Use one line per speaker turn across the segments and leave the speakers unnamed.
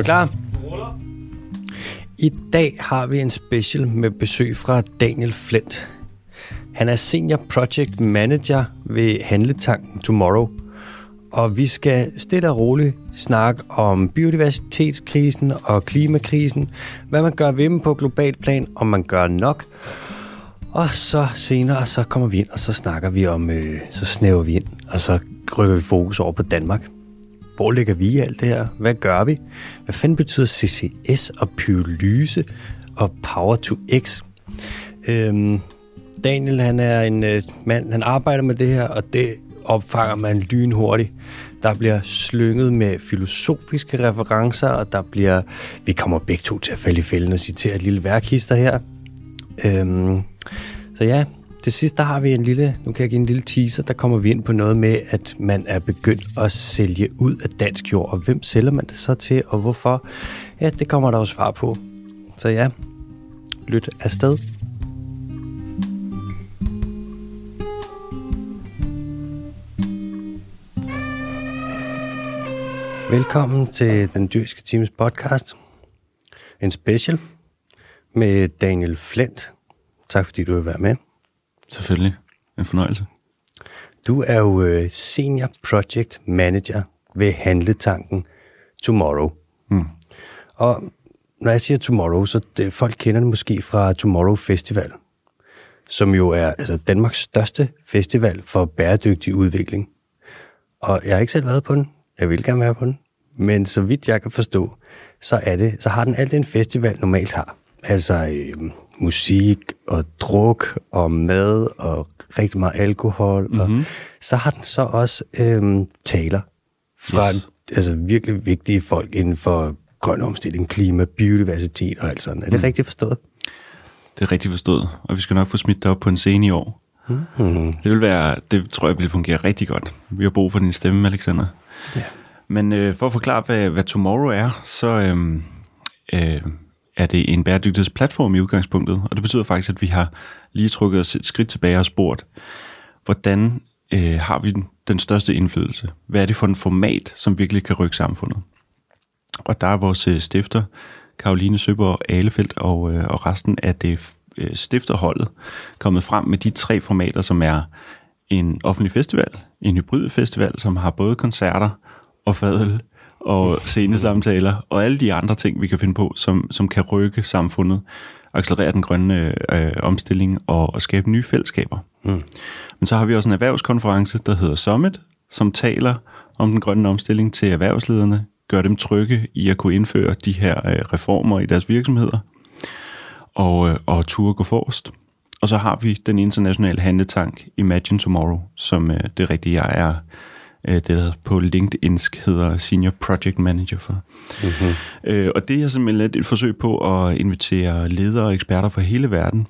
du klar? I dag har vi en special med besøg fra Daniel Flint. Han er Senior Project Manager ved Handletanken Tomorrow. Og vi skal stille og roligt snakke om biodiversitetskrisen og klimakrisen, hvad man gør ved dem på globalt plan, om man gør nok. Og så senere, så kommer vi ind, og så snakker vi om, øh, så snæver vi ind, og så rykker vi fokus over på Danmark. Hvor ligger vi i alt det her? Hvad gør vi? Hvad fanden betyder CCS og pyrolyse og Power to X? Øhm, Daniel, han er en øh, mand, han arbejder med det her, og det opfanger man lynhurtigt. Der bliver slynget med filosofiske referencer, og der bliver... Vi kommer begge to til at falde i fælden og citere et lille værkhister her. Øhm, så ja, til sidst der har vi en lille, nu kan jeg give en lille teaser, der kommer vi ind på noget med, at man er begyndt at sælge ud af dansk jord, og hvem sælger man det så til, og hvorfor? Ja, det kommer der jo svar på. Så ja, lyt afsted. Velkommen til Den Dyrske Teams podcast. En special med Daniel Flint. Tak fordi du vil være med.
Selvfølgelig. En fornøjelse.
Du er jo øh, Senior Project Manager ved Handletanken Tomorrow.
Mm.
Og når jeg siger Tomorrow, så det, folk kender det måske fra Tomorrow Festival, som jo er altså, Danmarks største festival for bæredygtig udvikling. Og jeg har ikke selv været på den. Jeg vil gerne være på den. Men så vidt jeg kan forstå, så, er det, så har den alt det, en festival normalt har. Altså øh, musik og druk og mad og rigtig meget alkohol. Mm-hmm. Og så har den så også øh, taler fra
Yes.
altså, virkelig vigtige folk inden for grøn omstilling, klima, biodiversitet og alt sådan. Er det mm. rigtigt forstået?
Det er rigtigt forstået, og vi skal nok få smidt dig op på en scene i år.
Mm-hmm.
Det vil være, det tror jeg vil fungere rigtig godt. Vi har brug for din stemme, Alexander.
Ja.
Men øh, for at forklare, hvad, hvad Tomorrow er, så øhm, øh, er det en bæredygtighedsplatform i udgangspunktet, og det betyder faktisk, at vi har lige trukket os et skridt tilbage og spurgt, hvordan øh, har vi den, største indflydelse? Hvad er det for en format, som virkelig kan rykke samfundet? Og der er vores øh, stifter, Karoline Søborg Alefeldt og, øh, og resten af det øh, stifterholdet kommet frem med de tre formater, som er en offentlig festival, en hybrid festival, som har både koncerter og fadel og scenesamtaler og alle de andre ting, vi kan finde på, som, som kan rykke samfundet, accelerere den grønne øh, omstilling og, og skabe nye fællesskaber.
Mm.
Men så har vi også en erhvervskonference, der hedder Summit, som taler om den grønne omstilling til erhvervslederne, gør dem trygge i at kunne indføre de her øh, reformer i deres virksomheder, og, øh, og turde gå forrest. Og så har vi den internationale handletank Imagine Tomorrow, som øh, det rigtige jeg er, det der på LinkedIn hedder Senior Project Manager for.
Mm-hmm.
Øh, og det er simpelthen lidt et forsøg på at invitere ledere og eksperter fra hele verden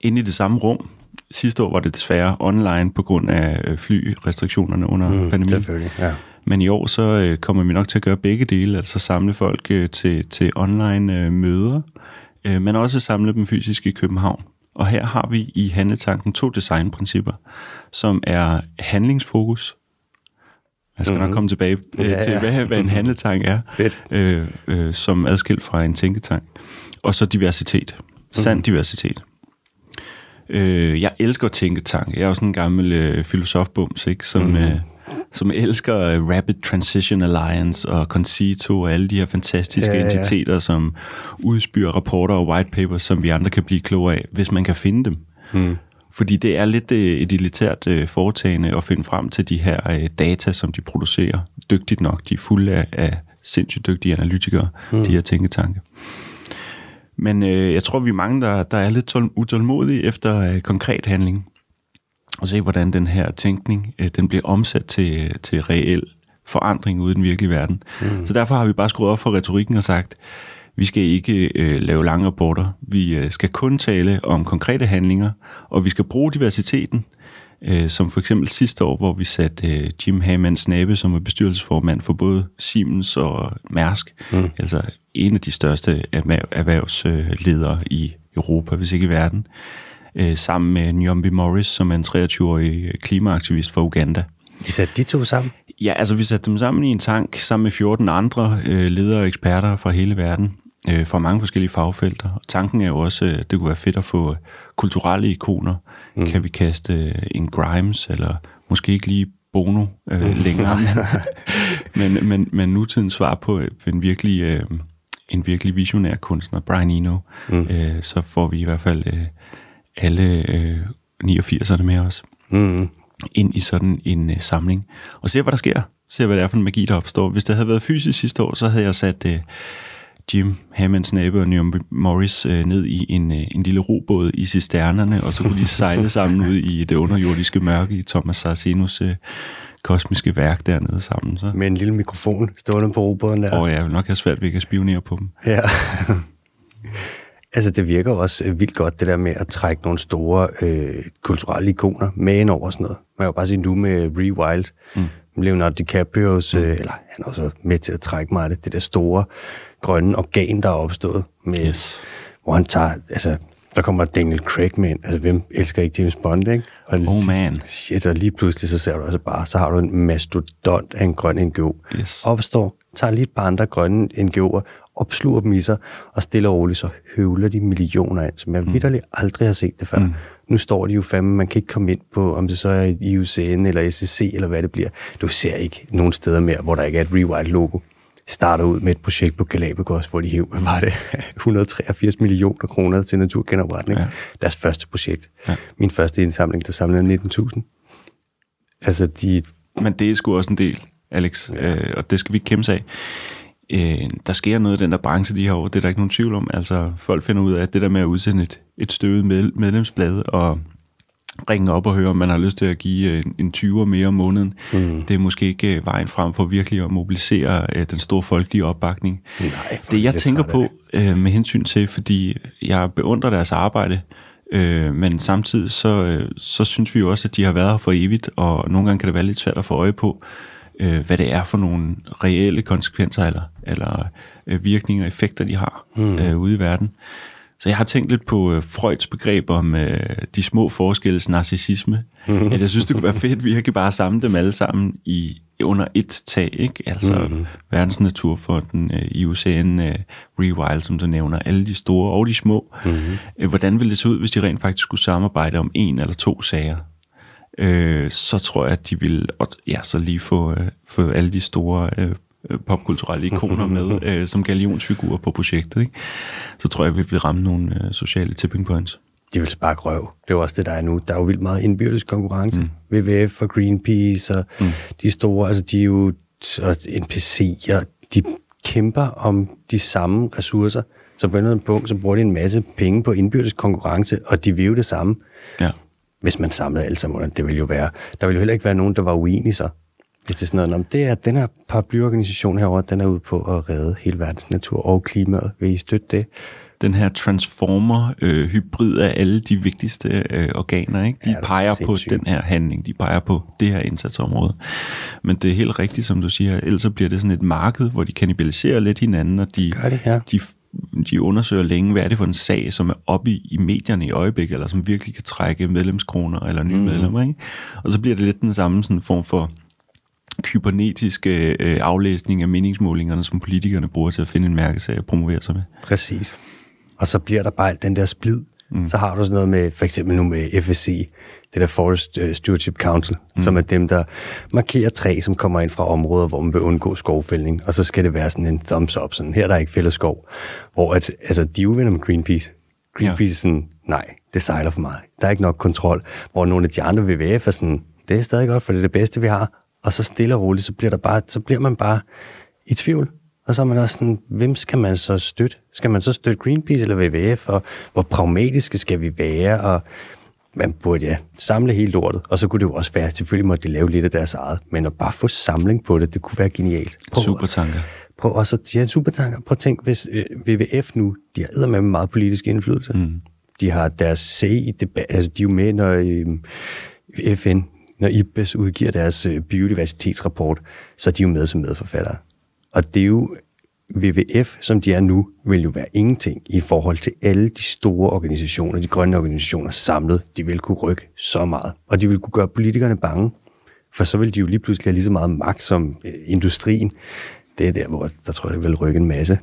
ind i det samme rum. Sidste år var det desværre online på grund af øh, flyrestriktionerne under mm, pandemien.
Selvfølgelig, ja.
Men i år så øh, kommer vi nok til at gøre begge dele, altså samle folk øh, til, til online øh, møder, øh, men også samle dem fysisk i København. Og her har vi i Handletanken to designprincipper, som er handlingsfokus. Jeg skal mm-hmm. nok komme tilbage øh,
Ja,
til,
ja.
hvad, hvad en handletank er,
Fedt.
øh, øh, som adskilt fra en tænketank. Og så diversitet. Sand
Mhm.
diversitet. Øh, jeg elsker tænketank. Jeg er jo sådan en gammel øh, filosofbums, ikke? Som,
Mhm.
mm. øh, som elsker øh, Rapid Transition Alliance og Concito og alle de her fantastiske
Ja,
ja,
ja.
entiteter, som udspyrer rapporter og white papers, som vi andre kan blive klogere af, hvis man kan finde dem.
Mm.
Fordi det er lidt øh, et elitært øh, foretagende at finde frem til de her øh, data, som de producerer. Dygtigt nok. De er fulde af, af sindssygt dygtige analytikere, mm. de her tænketanke. Men øh, jeg tror, vi er mange, der, der er lidt tål- utålmodige efter øh, konkret handling. Og se, hvordan den her tænkning, øh, den bliver omsat til, til reel forandring ude i den virkelige verden. Mm. Så derfor har vi bare skruet op for retorikken og sagt, vi skal ikke øh, lave lange rapporter. Vi øh, skal kun tale om konkrete handlinger, og vi skal bruge diversiteten, øh, som for eksempel sidste år, hvor vi satte øh, Jim Hamann Snabe, som er bestyrelsesformand for både Siemens og Mærsk, mm. altså en af de største erhverv, erhvervsledere i Europa, hvis ikke i verden, øh, sammen med Nyombi Morris, som er en 23-årig klimaaktivist fra Uganda.
I satte de to sammen?
Ja, altså vi satte dem sammen i en tank sammen med 14 andre øh, ledere og eksperter fra hele verden øh, fra mange forskellige fagfelter. Og tanken er jo også, øh, det kunne være fedt at få kulturelle ikoner. Mm. Kan vi kaste øh, en Grimes, eller måske ikke lige Bono øh, længere, men, men, men, men nutidens svar på en virkelig, øh, en virkelig visionær kunstner, Brian Eno, mm. øh, så får vi i hvert fald øh, alle øh, 89'erne med os mm. Ind i sådan en øh, samling. Og se, hvad der sker. Se, hvad det er for en magi, der opstår. Hvis det havde været fysisk sidste år, så havde jeg sat... Øh, Jim Hammonds nabo og Neil Morris øh, ned i en, øh, en lille robåd i cisternerne, og så kunne de sejle sammen ud i det underjordiske mørke i Thomas Sarsinos øh, kosmiske værk dernede sammen. Så.
Med en lille mikrofon stående på robåden der.
Og jeg vil nok have svært ved at spionere på dem.
Ja. altså det virker også øh, vildt godt, det der med at trække nogle store øh, kulturelle ikoner med ind over sådan noget. Man kan jo bare sige nu med Rewild, mm. Leonardo DiCaprio's, mm. øh, eller han er også med til at trække mig af det, det der store grønne organ, der er opstået, med, yes. hvor han tager, altså, der kommer Daniel Craig med ind. Altså, hvem elsker ikke James Bond, ikke?
Og oh man.
Shit, og lige pludselig, så ser du altså bare, så har du en mastodont af en grøn NGO. Yes. Opstår, tager lige et par andre grønne NGO'er, opsluger dem i sig, og stille og roligt, så høvler de millioner ind, som jeg mm. vidderligt aldrig har set det før. Mm. Nu står de jo fandme, man kan ikke komme ind på, om det så er i UCN eller SSC, eller hvad det bliver. Du ser ikke nogen steder mere, hvor der ikke er et Rewild-logo starter ud med et projekt på Galapagos, hvor de hæv, hvad var det, 183 millioner kroner til naturgenopretning. Ja. Deres første projekt. Ja. Min første indsamling, der samlede 19.000. Altså, de...
Men det er sgu også en del, Alex, ja. øh, og det skal vi kæmpe af. Øh, der sker noget i den der branche de her år, det er der ikke nogen tvivl om. Altså, folk finder ud af, at det der med at udsende et, et støvet medlemsblad og ringe op og høre, om man har lyst til at give en, en 20'er mere om måneden. Mm. Det er måske ikke øh, vejen frem for virkelig at mobilisere uh, den store folkelige opbakning. Nej, det jeg tænker på uh, med hensyn til, fordi jeg beundrer deres arbejde, uh, men samtidig så, så synes vi jo også, at de har været her for evigt, og nogle gange kan det være lidt svært at få øje på, uh, hvad det er for nogle reelle konsekvenser eller, eller uh, virkninger og effekter, de har mm. uh, ude i verden. Så jeg har tænkt lidt på uh, Freuds begreb om uh, de små forskelles narcissisme. Mm-hmm. At jeg synes, det kunne være fedt virkelig bare at samle dem alle sammen i under et tag, ikke? Altså mm-hmm. Verdens Naturfonden, uh, IUCN, uh, Rewild, som du nævner, alle de store og de små. Mm-hmm. Uh, hvordan ville det se ud, hvis de rent faktisk skulle samarbejde om en eller to sager? Uh, så tror jeg, at de ville ja, så lige få, uh, få alle de store uh, Øh, popkulturelle ikoner med øh, som galionsfigurer på projektet, ikke? så tror jeg, vi vil ramme nogle øh, sociale tipping points.
De vil sparke røv. Det er jo også det, der er nu. Der er jo vildt meget indbyrdes konkurrence. Mm. WWF og Greenpeace og mm. de store, altså de er jo og NPC, og de kæmper om de samme ressourcer. Så på en punkt, så bruger de en masse penge på indbyrdes konkurrence, og de vil jo det samme. Ja. Hvis man samlede alle sammen, det ville jo være... Der ville jo heller ikke være nogen, der var uenige så. Hvis det er sådan noget, det er, den her paraplyorganisation herovre, den er ude på at redde hele verdens natur og klimaet. Vil I støtte det?
Den her transformer-hybrid øh, af alle de vigtigste øh, organer, ikke? de ja, peger på den her handling, de peger på det her indsatsområde. Men det er helt rigtigt, som du siger, ellers så bliver det sådan et marked, hvor de kannibaliserer lidt hinanden, og de, det, ja. de de undersøger længe, hvad er det for en sag, som er oppe i, i medierne i øjeblikket, eller som virkelig kan trække medlemskroner eller nye mm. medlemmer. Ikke? Og så bliver det lidt den samme sådan form for kybernetiske øh, aflæsning af meningsmålingerne, som politikerne bruger til at finde en mærkesag og promovere sig med.
Præcis. Og så bliver der bare den der splid. Mm. Så har du sådan noget med, for eksempel nu med FSC, det der Forest uh, Stewardship Council, mm. som er dem, der markerer træ, som kommer ind fra områder, hvor man vil undgå skovfældning, og så skal det være sådan en thumbs up, sådan, her der er ikke fælles skov. Hvor at, altså, de er uvenner med Greenpeace. Greenpeace ja. sådan, nej, det sejler for meget. Der er ikke nok kontrol. Hvor nogle af de andre WWF er sådan, det er stadig godt, for det er det bedste, vi har og så stille og roligt, så bliver, der bare, så bliver man bare i tvivl. Og så er man også sådan, hvem skal man så støtte? Skal man så støtte Greenpeace eller WWF? Og hvor pragmatiske skal vi være? Og man burde ja, samle hele lortet. Og så kunne det jo også være, selvfølgelig måtte de lave lidt af deres eget, men at bare få samling på det, det kunne være genialt.
Prøv, supertanker.
Prøv også at ja, supertanker. Prøv at tænke, hvis øh, WWF nu, de har med meget politisk indflydelse. Mm. De har deres sag i debat, altså de er jo med, når øh, FN når IBES udgiver deres øh, biodiversitetsrapport, så er de jo med som medforfattere. Og det er jo WWF, som de er nu, vil jo være ingenting i forhold til alle de store organisationer, de grønne organisationer samlet. De vil kunne rykke så meget, og de vil kunne gøre politikerne bange. For så vil de jo lige pludselig have lige så meget magt som øh, industrien. Det er der, hvor der tror jeg, det vil rykke en masse.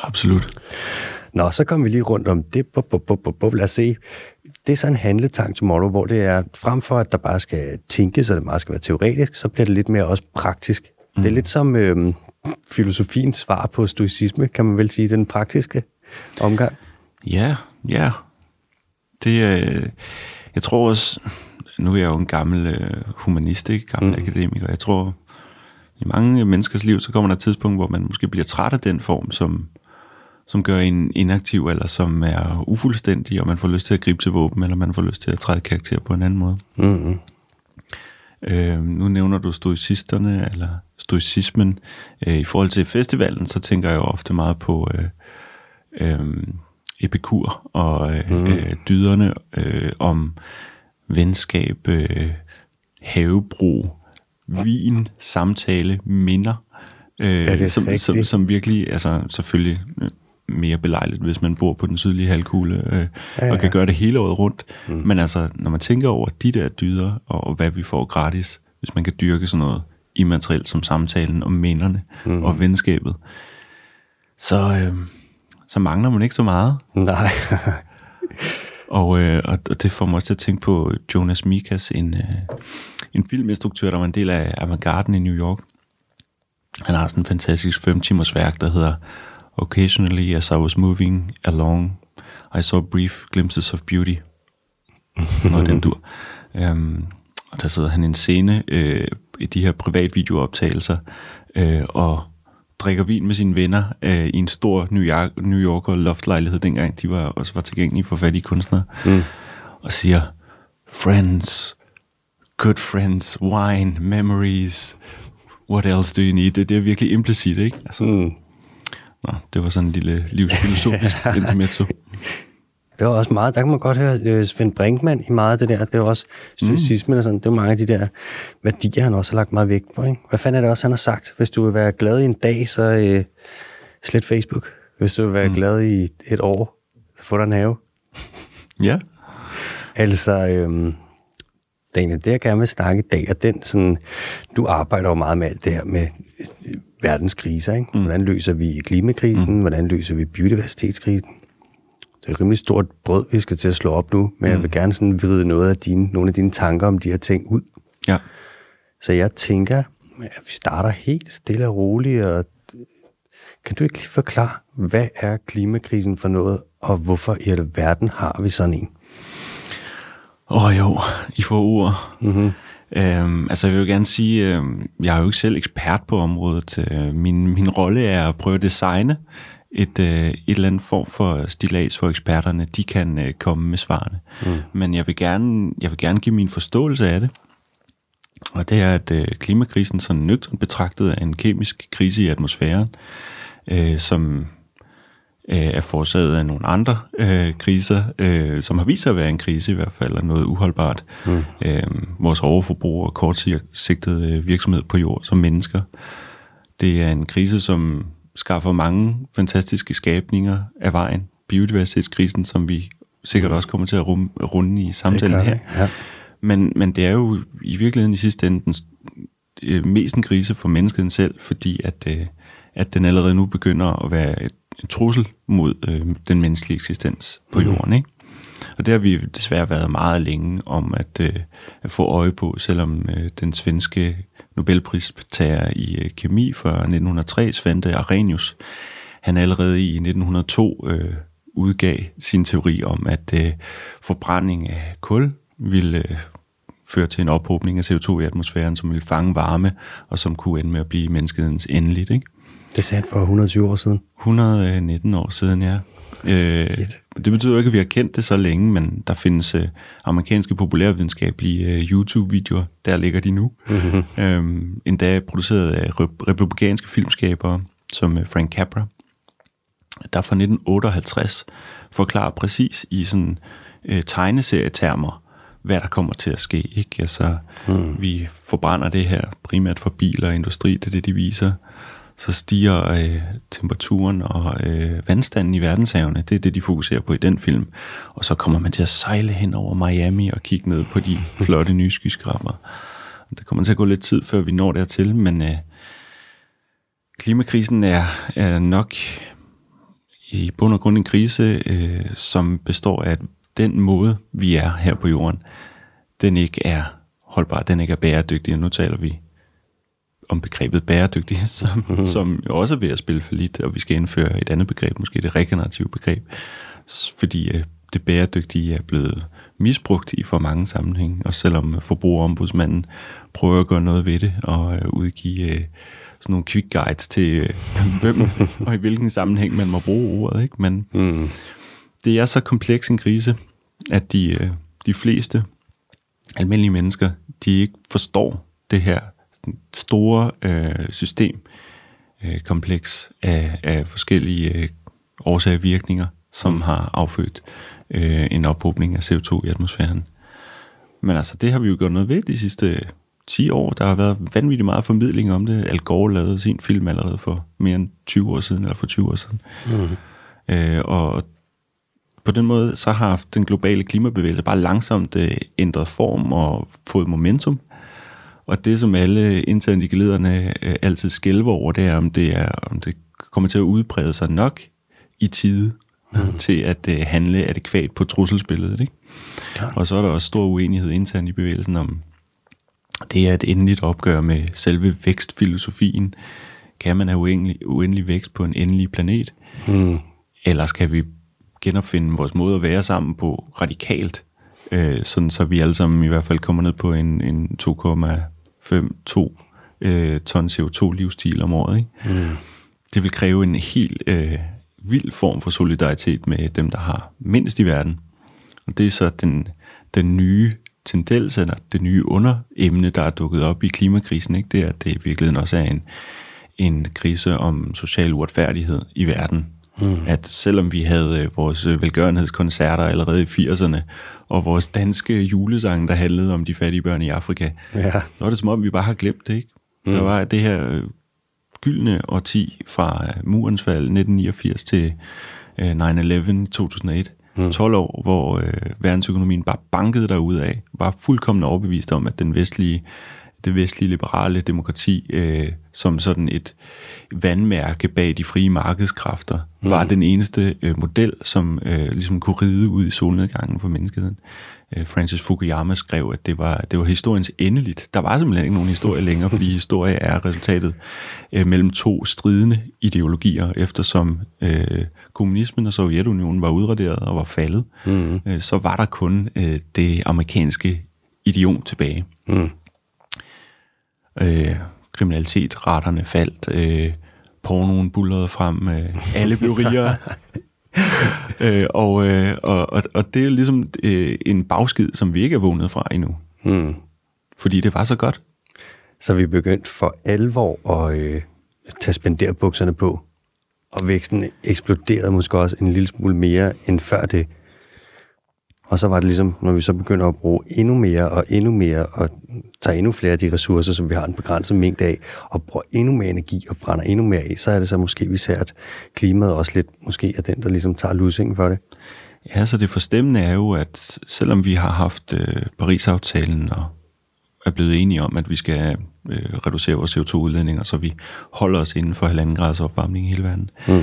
Absolut.
Nå, så kommer vi lige rundt om det. Bup, bup, bup, bup. Lad os se. Det er sådan en handletank tomorrow, hvor det er, frem for at der bare skal tænkes, så det meget skal være teoretisk, så bliver det lidt mere også praktisk. Mm. Det er lidt som øhm, filosofiens svar på stoicisme, kan man vel sige, den praktiske omgang.
Ja, ja. Det er, jeg tror også, nu er jeg jo en gammel øh, humanist, ikke? gammel mm. akademiker, jeg tror, i mange menneskers liv, så kommer der et tidspunkt, hvor man måske bliver træt af den form, som, som gør en inaktiv, eller som er ufuldstændig, og man får lyst til at gribe til våben, eller man får lyst til at træde karakter på en anden måde.
Mm-hmm.
Øh, nu nævner du stoicisterne, eller stoicismen. Øh, I forhold til festivalen, så tænker jeg jo ofte meget på øh, øh, Epikur og øh, mm. øh, dyderne øh, om venskab, øh, havebrug, vin, samtale, minder. Øh,
Ja,
som, som, som virkelig, altså selvfølgelig øh, mere belejligt, hvis man bor på den sydlige halvkugle øh, ja, ja. og kan gøre det hele året rundt. Mm. Men altså, når man tænker over de der dyder, og hvad vi får gratis, hvis man kan dyrke sådan noget immaterielt som samtalen om minderne mm. og venskabet, så, øh, så mangler man ikke så meget.
Nej.
Og, øh, og og det får mig også til at tænke på Jonas Mikas, en, øh, en filminstruktør, der var en del af Avantgarden i New York. Han har sådan en fantastisk fem timers værk, der hedder Occasionally as I was moving along, I saw brief glimpses of beauty. Noget den dur. Um, og der sidder han i en scene øh, i de her privatvideooptagelser øh, og drikker vin med sine venner øh, i en stor New, York, New Yorker loftlejlighed, dengang de var også var tilgængelige for fattige kunstnere, mm. og siger, friends, good friends, wine, memories, what else do you need? Det, det er virkelig implicit, ikke? Altså,
Mm.
Nå, det var sådan en lille livsfilosofisk intermezzo.
Det var også meget, der kan man godt høre øh, Svend Brinkmann i meget af det der. Det var også stoicismen og sådan. Det var mange af de der værdier, han også har lagt meget vægt på. Ikke? Hvad fanden er det også, han har sagt? Hvis du vil være glad i en dag, så øh, slet Facebook. Hvis du vil være mm. glad i et år, så få dig en have.
Ja,
Altså, øhm, Daniel, det jeg gerne vil snakke i dag, er den sådan, du arbejder jo meget med alt det her med verdenskriser, ikke? Mm. Hvordan løser vi klimakrisen? Mm. Hvordan løser vi biodiversitetskrisen? Det er et rimelig stort brød, vi skal til at slå op nu, men mm. jeg vil gerne sådan vride noget af dine, nogle af dine tanker om de her ting ud.
ja.
Så jeg tænker, at vi starter helt stille og roligt, og kan du ikke lige forklare, hvad er klimakrisen for noget, og hvorfor i alverden har vi sådan en?
Åh oh, jo, I får ord. Mm-hmm. Øhm, altså jeg vil jo gerne sige, øhm, jeg er jo ikke selv ekspert på området. Øh, min, min rolle er at prøve at designe et, øh, et eller andet form for stilas for eksperterne. De kan øh, komme med svarene. Mm. Men jeg vil, gerne, jeg vil gerne give min forståelse af det. Og det er, at øh, klimakrisen sådan nøgternt betragtet er en kemisk krise i atmosfæren, øh, som øh, er forårsaget af nogle andre øh, kriser, øh, som har vist sig at være en krise i hvert fald, og noget uholdbart. Mm. Øh, vores overforbrug og kortsigtet øh, virksomhed på jord som mennesker. Det er en krise, som skaffer mange fantastiske skabninger af vejen. Biodiversitetskrisen, som vi sikkert også kommer til at rum, runde i samtalen
gør
her.
ja.
Men, men det er jo i virkeligheden i sidste ende den øh, mest en krise for menneskeheden selv, fordi at, øh, at den allerede nu begynder at være et, en trussel mod øh, den menneskelige eksistens på jorden. Ikke? Og det har vi desværre været meget længe om at, øh, at få øje på, selvom øh, den svenske Nobelpristager i øh, kemi fra 1903, Svante Arrhenius, han allerede i 1902 øh, udgav sin teori om, at øh, forbrænding af kul ville øh, føre til en ophobning af CO2 i atmosfæren, som ville fange varme, og som kunne ende med at blive menneskehedens endeligt. Ikke?
Det han for 120 år siden.
119 år siden, ja. Øh, det betyder jo ikke, at vi har kendt det så længe, men der findes øh, amerikanske populærvidenskabelige øh, YouTube-videoer, der ligger de nu. Mm-hmm. Øhm, endda produceret af rep- republikanske filmskabere, som øh, Frank Capra, der fra 1958 forklarer præcis i sådan øh, tegneserietermer, hvad der kommer til at ske. Ikke? Altså, mm. Vi forbrænder det her primært for biler og industri, det er det, de viser. Så stiger øh, temperaturen og øh, vandstanden i verdenshavene, det er det, de fokuserer på i den film. Og så kommer man til at sejle hen over Miami og kigge ned på de flotte nye skyskraber. Der kommer til at gå lidt tid, før vi når dertil, men øh, klimakrisen er, er nok i bund og grund en krise, øh, som består af, at den måde, vi er her på jorden, den ikke er holdbar, den ikke er bæredygtig, og nu taler vi om begrebet bæredygtig, som, mm-hmm. som også er ved at spille for lidt, og vi skal indføre et andet begreb, måske det regenerative begreb, fordi øh, det bæredygtige er blevet misbrugt i for mange sammenhænge, og selvom forbrugerombudsmanden prøver at gøre noget ved det, og øh, udgive øh, sådan nogle quick guides til, øh, hvem og i hvilken sammenhæng man må bruge ordet, ikke? men mm. det er så kompleks en krise, at de, øh, de fleste almindelige mennesker, de ikke forstår det her store øh, systemkompleks øh, af, af forskellige øh, årsager og virkninger, som mm. har affødt øh, en ophobning af CO2 i atmosfæren. Men altså, det har vi jo gjort noget ved de sidste 10 år. Der har været vanvittigt meget formidling om det. Al Gore lavede sin film allerede for mere end 20 år siden, eller for 20 år siden. Mm. Øh, og på den måde, så har den globale klimabevægelse bare langsomt øh, ændret form og fået momentum. Og det, som alle internt i lederne øh, altid skælver over, det er, om det, er, om det kommer til at udbrede sig nok i tide mm. til at øh, handle adekvat på trusselsbilledet. Ikke? Ja. Og så er der også stor uenighed internt i bevægelsen om, det er et endeligt opgør med selve vækstfilosofien. Kan man have uendelig, uendelig vækst på en endelig planet? Mm. Eller skal vi genopfinde vores måde at være sammen på radikalt, øh, sådan så vi alle sammen i hvert fald kommer ned på en, en 2,52 øh, ton CO2-livsstil om året. Ikke? Mm. Det vil kræve en helt øh, vild form for solidaritet med dem, der har mindst i verden. Og det er så den, den nye tendens, eller det nye underemne, der er dukket op i klimakrisen, ikke? det er, at det i virkeligheden også er en, en krise om social uretfærdighed i verden. Mm. At selvom vi havde øh, vores øh, velgørenhedskoncerter allerede i 80'erne, og vores danske julesange, der handlede om de fattige børn i Afrika, ja. så var det som om, vi bare har glemt det. Ikke? Mm. Der var det her øh, gyldne årti fra murens fald 1989 til 9-11 2001. Mm. 12 år, hvor øh, verdensøkonomien bare bankede ud af, var fuldkommen overbevist om, at den vestlige det vestlige liberale demokrati øh, som sådan et vandmærke bag de frie markedskræfter, mm. var den eneste øh, model, som øh, ligesom kunne ride ud i solnedgangen for menneskeheden. Øh, Francis Fukuyama skrev, at det var, det var historiens endeligt. Der var simpelthen ikke nogen historie længere, fordi historie er resultatet øh, mellem to stridende ideologier, eftersom øh, kommunismen og Sovjetunionen var udraderet og var faldet, mm. øh, så var der kun øh, det amerikanske idiom tilbage. Mm øh, kriminalitet, retterne faldt, øh, pornoen bullerede frem, øh, alle blev rigere. øh, og, øh, og, og, og det er ligesom øh, en bagskid, som vi ikke er vågnet fra endnu. Hmm. Fordi det var så godt.
Så vi begyndte for alvor at øh, tage spenderbukserne på, og væksten eksploderede måske også en lille smule mere end før det. Og så var det ligesom, når vi så begynder at bruge endnu mere og endnu mere, og tager endnu flere af de ressourcer, som vi har en begrænset mængde af, og bruger endnu mere energi og brænder endnu mere af, så er det så måske, vi ser, at klimaet også lidt måske er den, der ligesom tager lusingen for det.
Ja, så det forstemmende er jo, at selvom vi har haft øh, Paris-aftalen og er blevet enige om, at vi skal øh, reducere vores CO2-udledninger, så vi holder os inden for halvanden graders opvarmning i hele verden, mm.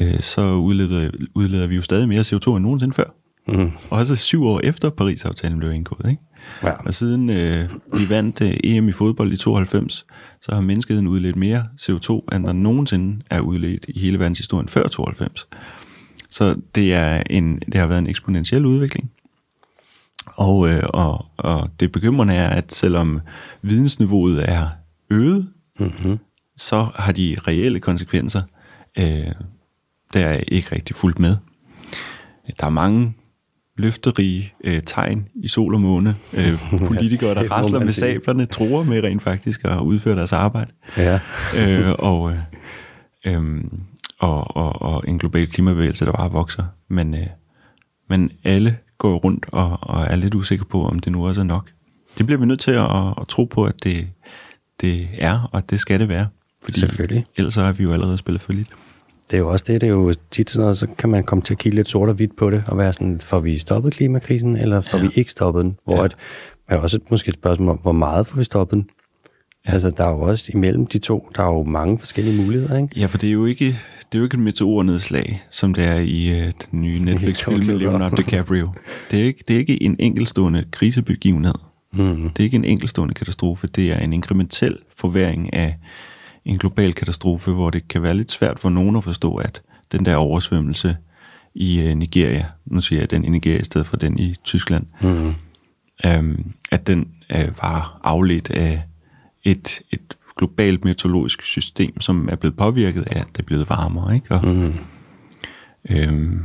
øh, så udleder, udleder vi jo stadig mere CO2 end nogensinde før. Mm. Også syv år efter Paris-aftalen blev indgået. Ikke? Ja. Og siden øh, vi vandt øh, EM i fodbold i 92, så har menneskeheden udledt mere CO2, end der nogensinde er udledt i hele verdenshistorien før 92. Så det, er en, det har været en eksponentiel udvikling. Og, øh, og, og det bekymrende er, at selvom vidensniveauet er øget, mm-hmm. så har de reelle konsekvenser, øh, der er ikke rigtig fuldt med. Der er mange løfterige øh, tegn i sol og måne. Øh, politikere, der rasler med sablerne, tror med rent faktisk at udføre deres arbejde. Ja. øh, og, øh, øh, og, og, og en global klimabevægelse, der bare vokser. Men, øh, men alle går rundt og, og er lidt usikre på, om det nu også er nok. Det bliver vi nødt til at, at tro på, at det, det er, og det skal det være. Fordi Selvfølgelig. ellers er vi jo allerede spillet for lidt
det er jo også det, det er jo tit sådan noget, så kan man komme til at kigge lidt sort og hvidt på det, og være sådan, får vi stoppet klimakrisen, eller får ja. vi ikke stoppet den? Hvor ja. at er også et, måske et spørgsmål om, hvor meget får vi stoppet den? Ja. Altså, der er jo også imellem de to, der er jo mange forskellige muligheder, ikke?
Ja, for det er jo ikke, det er jo ikke et meteornedslag, som det er i uh, den nye Netflix-film med Leonardo DiCaprio. Det er, ikke, det er ikke en enkeltstående krisebegivenhed. Mm. Det er ikke en enkeltstående katastrofe. Det er en inkrementel forværing af en global katastrofe, hvor det kan være lidt svært for nogen at forstå, at den der oversvømmelse i uh, Nigeria, nu siger jeg den i Nigeria i stedet for den i Tyskland, mm. um, at den uh, var afledt af et, et globalt meteorologisk system, som er blevet påvirket af, at det er blevet varmere. Ikke? Og, mm.
øhm,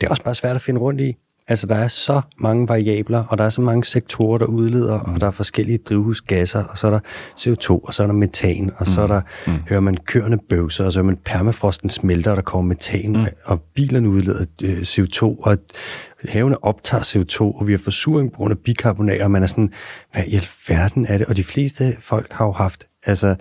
det er også bare svært at finde rundt i. Altså, der er så mange variabler, og der er så mange sektorer, der udleder, og der er forskellige drivhusgasser, og så er der CO2, og så er der metan, og så er der, mm. hører man køerne bøvser, og så hører man permafrosten smelter, og der kommer metan, mm. og bilerne udleder øh, CO2, og havene optager CO2, og vi har forsuring på grund af bikarbonater, og man er sådan, hvad i alverden er det? Og de fleste folk har jo haft, altså,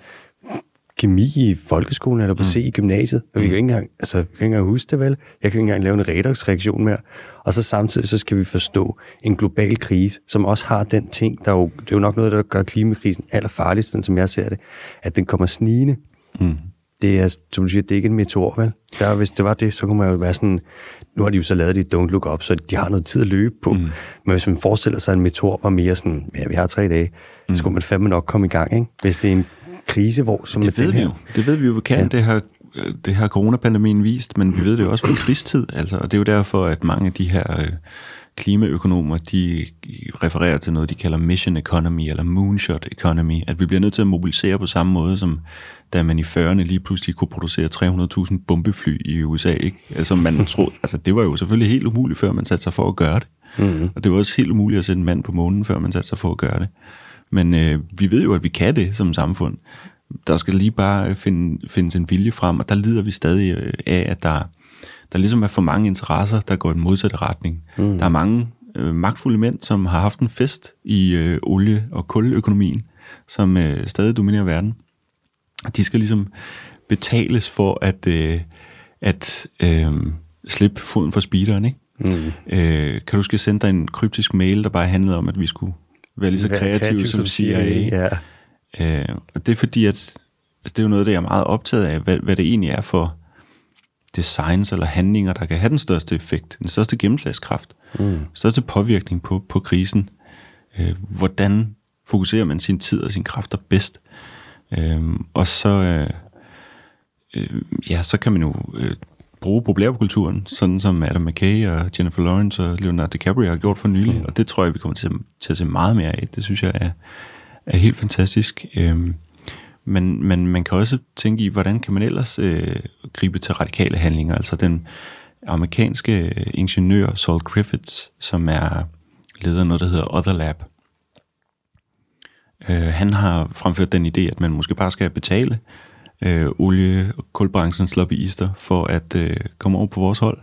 kemi i folkeskolen eller på mm. C i gymnasiet, og vi kan ikke engang, altså, vi kan ikke engang huske det vel. Jeg kan ikke engang lave en redoxreaktion mere. Og så samtidig så skal vi forstå en global krise, som også har den ting, der jo, det er jo nok noget, der gør klimakrisen allerfarligst, som jeg ser det, at den kommer snigende. Mm. Det er, som du siger, det er ikke en meteor, vel? Der, hvis det var det, så kunne man jo være sådan, nu har de jo så lavet det Don't Look Up, så de har noget tid at løbe på. Mm. Men hvis man forestiller sig, at en meteor var mere sådan, ja, vi har tre dage, mm. så skulle man fandme nok komme i gang, ikke? Hvis det er en krise, hvor som
det ved
den
vi
her.
jo. Det ved vi jo, vi kan. Ja. Det har, det har coronapandemien vist, men vi ved det jo også fra krigstid. Altså, og det er jo derfor, at mange af de her øh, klimaøkonomer, de refererer til noget, de kalder mission economy, eller moonshot economy, at vi bliver nødt til at mobilisere på samme måde, som da man i 40'erne lige pludselig kunne producere 300.000 bombefly i USA. Ikke? Altså, man troede, altså, det var jo selvfølgelig helt umuligt, før man satte sig for at gøre det. Mm-hmm. Og det var også helt umuligt at sætte en mand på månen, før man satte sig for at gøre det. Men øh, vi ved jo, at vi kan det som samfund. Der skal lige bare finde, findes en vilje frem, og der lider vi stadig øh, af, at der, der ligesom er for mange interesser, der går i den modsatte retning. Mm. Der er mange øh, magtfulde mænd, som har haft en fest i øh, olie- og kuløkonomien, som øh, stadig dominerer verden. De skal ligesom betales for at, øh, at øh, slippe foden fra speederen, ikke? Mm. Øh, kan du skal sende dig en kryptisk mail, der bare handlede om, at vi skulle være lige så kreative kreativ som CIA. Ja. Øh, og det er fordi, at altså, det er jo noget, der jeg er meget optaget af, hvad, hvad det egentlig er for designs eller handlinger, der kan have den største effekt, den største gennemslagskraft, mm. den største påvirkning på, på krisen. Øh, hvordan fokuserer man sin tid og sine kræfter bedst? Øh, og så, øh, øh, ja, så kan man jo øh, bruge populærkulturen, sådan som Adam McKay og Jennifer Lawrence og Leonardo DiCaprio har gjort for nylig, mm. og det tror jeg, vi kommer til, til at se meget mere af. Det synes jeg er, er helt fantastisk. Øhm, men, men man kan også tænke i, hvordan kan man ellers øh, gribe til radikale handlinger? Altså den amerikanske ingeniør Saul Griffiths, som er leder af noget, der hedder Other Lab. Øh, han har fremført den idé, at man måske bare skal betale øh, olie- og kulbranchens lobbyister for at øh, komme over på vores hold.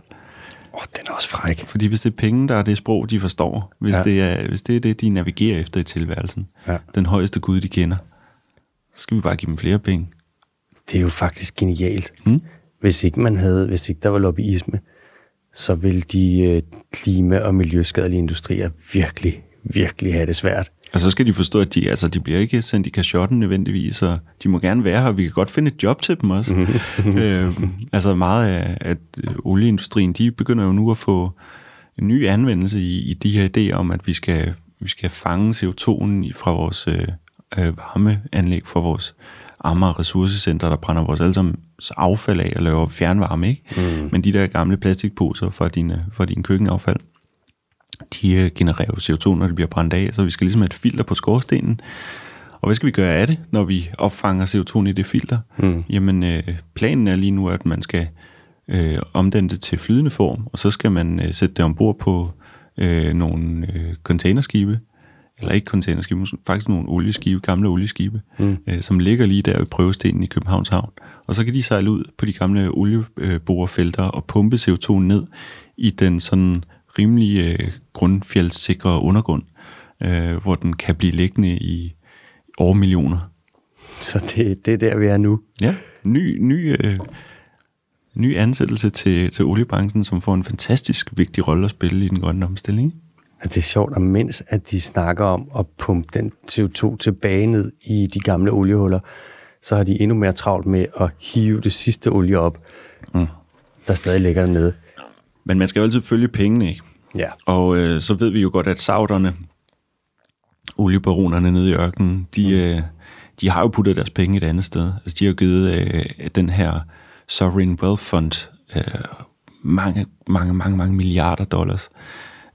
Åh, oh, den er også fræk.
Fordi hvis det er penge, der er det sprog, de forstår, hvis, ja. det, er, hvis det er det, de navigerer efter i tilværelsen, ja. den højeste Gud, de kender, så skal vi bare give dem flere penge.
Det er jo faktisk genialt. Hmm? Hvis ikke man havde, hvis ikke der var lobbyisme, så ville de øh, klima- og miljøskadelige industrier virkelig, virkelig have det svært.
Og så skal de forstå, at de, altså, de bliver ikke sendt i kashotten nødvendigvis, og de må gerne være her, vi kan godt finde et job til dem også. øh, altså meget af at olieindustrien, de begynder jo nu at få en ny anvendelse i, i de her idéer om, at vi skal, vi skal fange CO2'en fra vores øh, øh, varmeanlæg, fra vores Amager ressourcecenter, der brænder vores allesammen affald af og laver fjernvarme, ikke? Mm. Men de der gamle plastikposer fra din, fra din køkkenaffald, de genererer jo CO2, når det bliver brændt af, så vi skal ligesom have et filter på skorstenen. Og hvad skal vi gøre af det, når vi opfanger CO2 i det filter? Mm. Jamen, øh, planen er lige nu, at man skal øh, omdanne det til flydende form, og så skal man øh, sætte det ombord på øh, nogle øh, containerskibe, eller ikke containerskibe, faktisk nogle olieskibe, gamle olieskibe, mm. øh, som ligger lige der ved prøvestenen i Københavns Havn. Og så kan de sejle ud på de gamle olieborerfelter og pumpe CO2 ned i den sådan rimelig øh, grundfjeldssikre undergrund, øh, hvor den kan blive liggende i over millioner.
Så det, det er der, vi er nu?
Ja, ny, ny, øh, ny ansættelse til, til oliebranchen, som får en fantastisk vigtig rolle at spille i den grønne omstilling.
at det er sjovt, at mens at de snakker om at pumpe den CO2 tilbage ned i de gamle oliehuller, så har de endnu mere travlt med at hive det sidste olie op, mm. der stadig ligger dernede.
Men man skal jo altid følge pengene, ikke?
Ja.
Og øh, så ved vi jo godt, at sauderne, oliebaronerne nede i ørkenen, de, mm. øh, de har jo puttet deres penge et andet sted. Altså, de har jo givet øh, den her Sovereign Wealth Fund øh, mange, mange, mange, mange milliarder dollars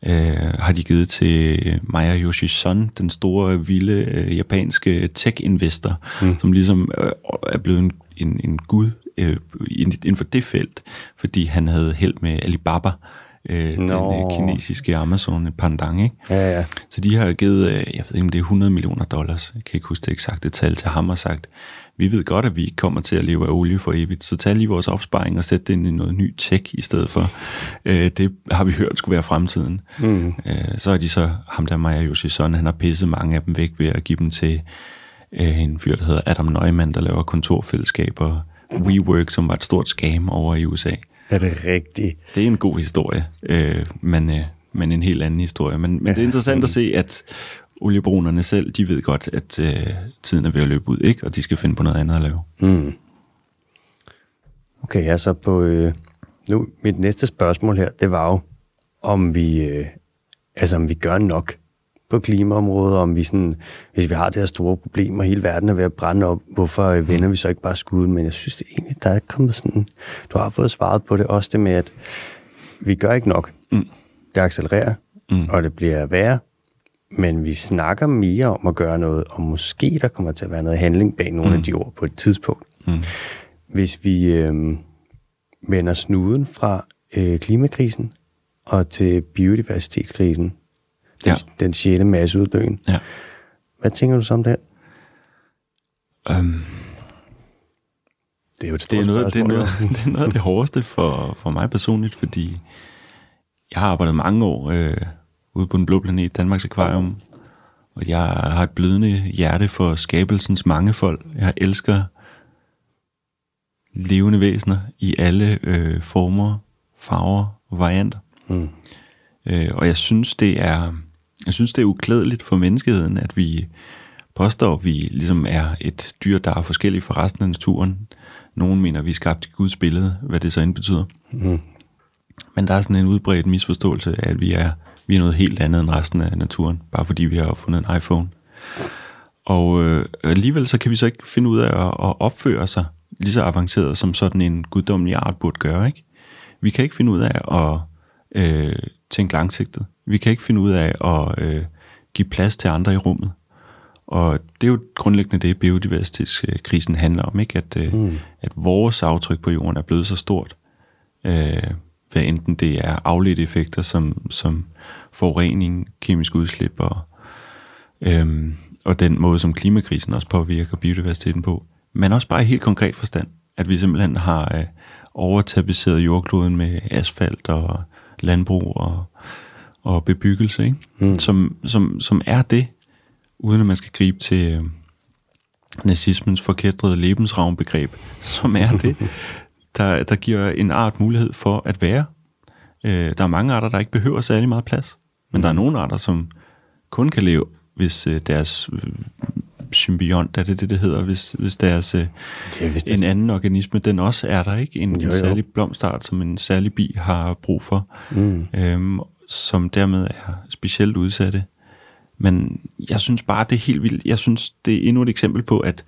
øh, har de givet til Maya Yoshison, den store, vilde øh, japanske tech-investor, mm. som ligesom øh, er blevet en, en, en gud øh, inden for det felt, fordi han havde held med Alibaba, øh, den øh, kinesiske Amazon pandang, ikke?
Ja, ja.
Så de har givet, øh, jeg ved ikke om det er 100 millioner dollars, jeg kan ikke huske det eksakte tal til ham og sagt, vi ved godt, at vi kommer til at leve af olie for evigt, så tag lige vores opsparing og sæt det ind i noget ny tech i stedet for. Øh, det har vi hørt skulle være fremtiden. Mm. Øh, så er de så, ham der Maja Josison, han har pisset mange af dem væk ved at give dem til øh, en fyr, der hedder Adam Neumann, der laver kontorfællesskaber, WeWork, som var et stort scam over i USA.
Er det rigtigt?
Det er en god historie, øh, men, øh, men en helt anden historie. Men, men det er interessant at se, at oliebronerne selv, de ved godt, at øh, tiden er ved at løbe ud, ikke? og de skal finde på noget andet at lave. Mm.
Okay, så på... Øh, nu, mit næste spørgsmål her, det var jo, om vi, øh, altså, om vi gør nok på klimaområdet, om vi sådan, hvis vi har det her store problem, og hele verden er ved at brænde op, hvorfor øh, vender vi så ikke bare skuden? Men jeg synes det egentlig, der er kommet sådan, du har fået svaret på det, også det med, at vi gør ikke nok. Mm. Det accelererer, mm. og det bliver værre, men vi snakker mere om at gøre noget, og måske der kommer til at være noget handling bag nogle mm. af de ord på et tidspunkt. Mm. Hvis vi øh, vender snuden fra øh, klimakrisen og til biodiversitetskrisen, den, ja. den sjette masseuddøen. Ja. Hvad tænker du så om det Um,
det er jo et det er noget, det, er noget, det er noget af det hårdeste for, for mig personligt, fordi jeg har arbejdet mange år øh, ude på den blå planet, Danmarks Akvarium. Og jeg har et blødende hjerte for skabelsens mangefold. Jeg elsker levende væsener i alle øh, former, farver og varianter. Mm. Øh, og jeg synes, det er jeg synes, det er uklædeligt for menneskeheden, at vi påstår, at vi ligesom er et dyr, der er forskelligt fra resten af naturen. Nogen mener, at vi er skabt i Guds billede, hvad det så end betyder. Mm. Men der er sådan en udbredt misforståelse af, at vi er vi er noget helt andet end resten af naturen, bare fordi vi har opfundet en iPhone. Og øh, alligevel så kan vi så ikke finde ud af at, at opføre sig lige så avanceret, som sådan en guddommelig art burde gøre. Ikke? Vi kan ikke finde ud af at øh, tænke langsigtet. Vi kan ikke finde ud af at øh, give plads til andre i rummet. Og det er jo grundlæggende det, biodiversitetskrisen handler om, ikke? At, øh, mm. at vores aftryk på jorden er blevet så stort, øh, hvad enten det er afledte effekter som, som forurening, kemisk udslip og, øhm, og den måde, som klimakrisen også påvirker biodiversiteten på. Men også bare i helt konkret forstand, at vi simpelthen har øh, overtapiseret jordkloden med asfalt og landbrug og, og bebyggelse, ikke? Mm. Som, som, som er det, uden at man skal gribe til øh, nazismens forkædrede lebensraumbegreb, som er det, der, der giver en art mulighed for at være. Øh, der er mange arter, der ikke behøver særlig meget plads. Men der er nogle arter, som kun kan leve, hvis øh, deres øh, symbiont, er det det, det hedder, hvis, hvis deres øh, det hvis en anden organisme, den også er der, ikke? En, jo, jo. en særlig blomstart, som en særlig bi har brug for, mm. øhm, som dermed er specielt udsatte. Men jeg synes bare, det er helt vildt. Jeg synes, det er endnu et eksempel på, at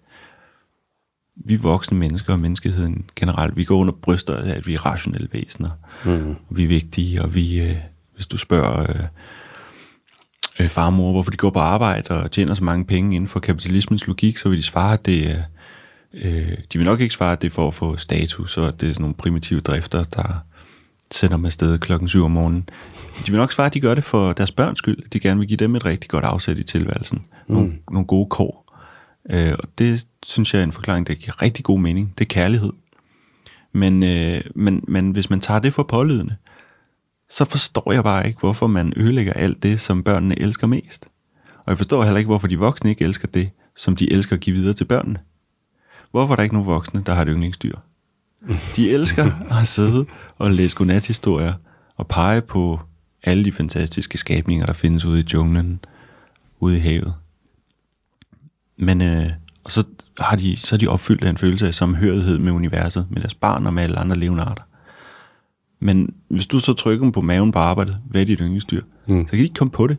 vi voksne mennesker og menneskeheden generelt, vi går under bryster af, at vi er rationelle væsener. Mm. Og vi er vigtige, og vi, øh, hvis du spørger øh, øh, far og mor, hvorfor de går på arbejde og tjener så mange penge inden for kapitalismens logik, så vil de svare, at det er... Øh, de vil nok ikke svare, at det er for at få status, og at det er sådan nogle primitive drifter, der sender dem afsted klokken 7 om morgenen. De vil nok svare, at de gør det for deres børns skyld. De gerne vil give dem et rigtig godt afsæt i tilværelsen. Nogle, mm. nogle gode kår. Øh, og det synes jeg er en forklaring, der giver rigtig god mening. Det er kærlighed. Men, øh, men, men hvis man tager det for pålydende, så forstår jeg bare ikke, hvorfor man ødelægger alt det, som børnene elsker mest. Og jeg forstår heller ikke, hvorfor de voksne ikke elsker det, som de elsker at give videre til børnene. Hvorfor er der ikke nogen voksne, der har et yndlingsdyr? De elsker at sidde og læse godnathistorier og pege på alle de fantastiske skabninger, der findes ude i junglen, ude i havet. Men øh, og så har de, så er de opfyldt af en følelse af samhørighed med universet, med deres barn og med alle andre levende arter. Men hvis du så trykker dem på maven på arbejdet, hvad er dit yndlingsdyr? Mm. Så kan de ikke komme på det.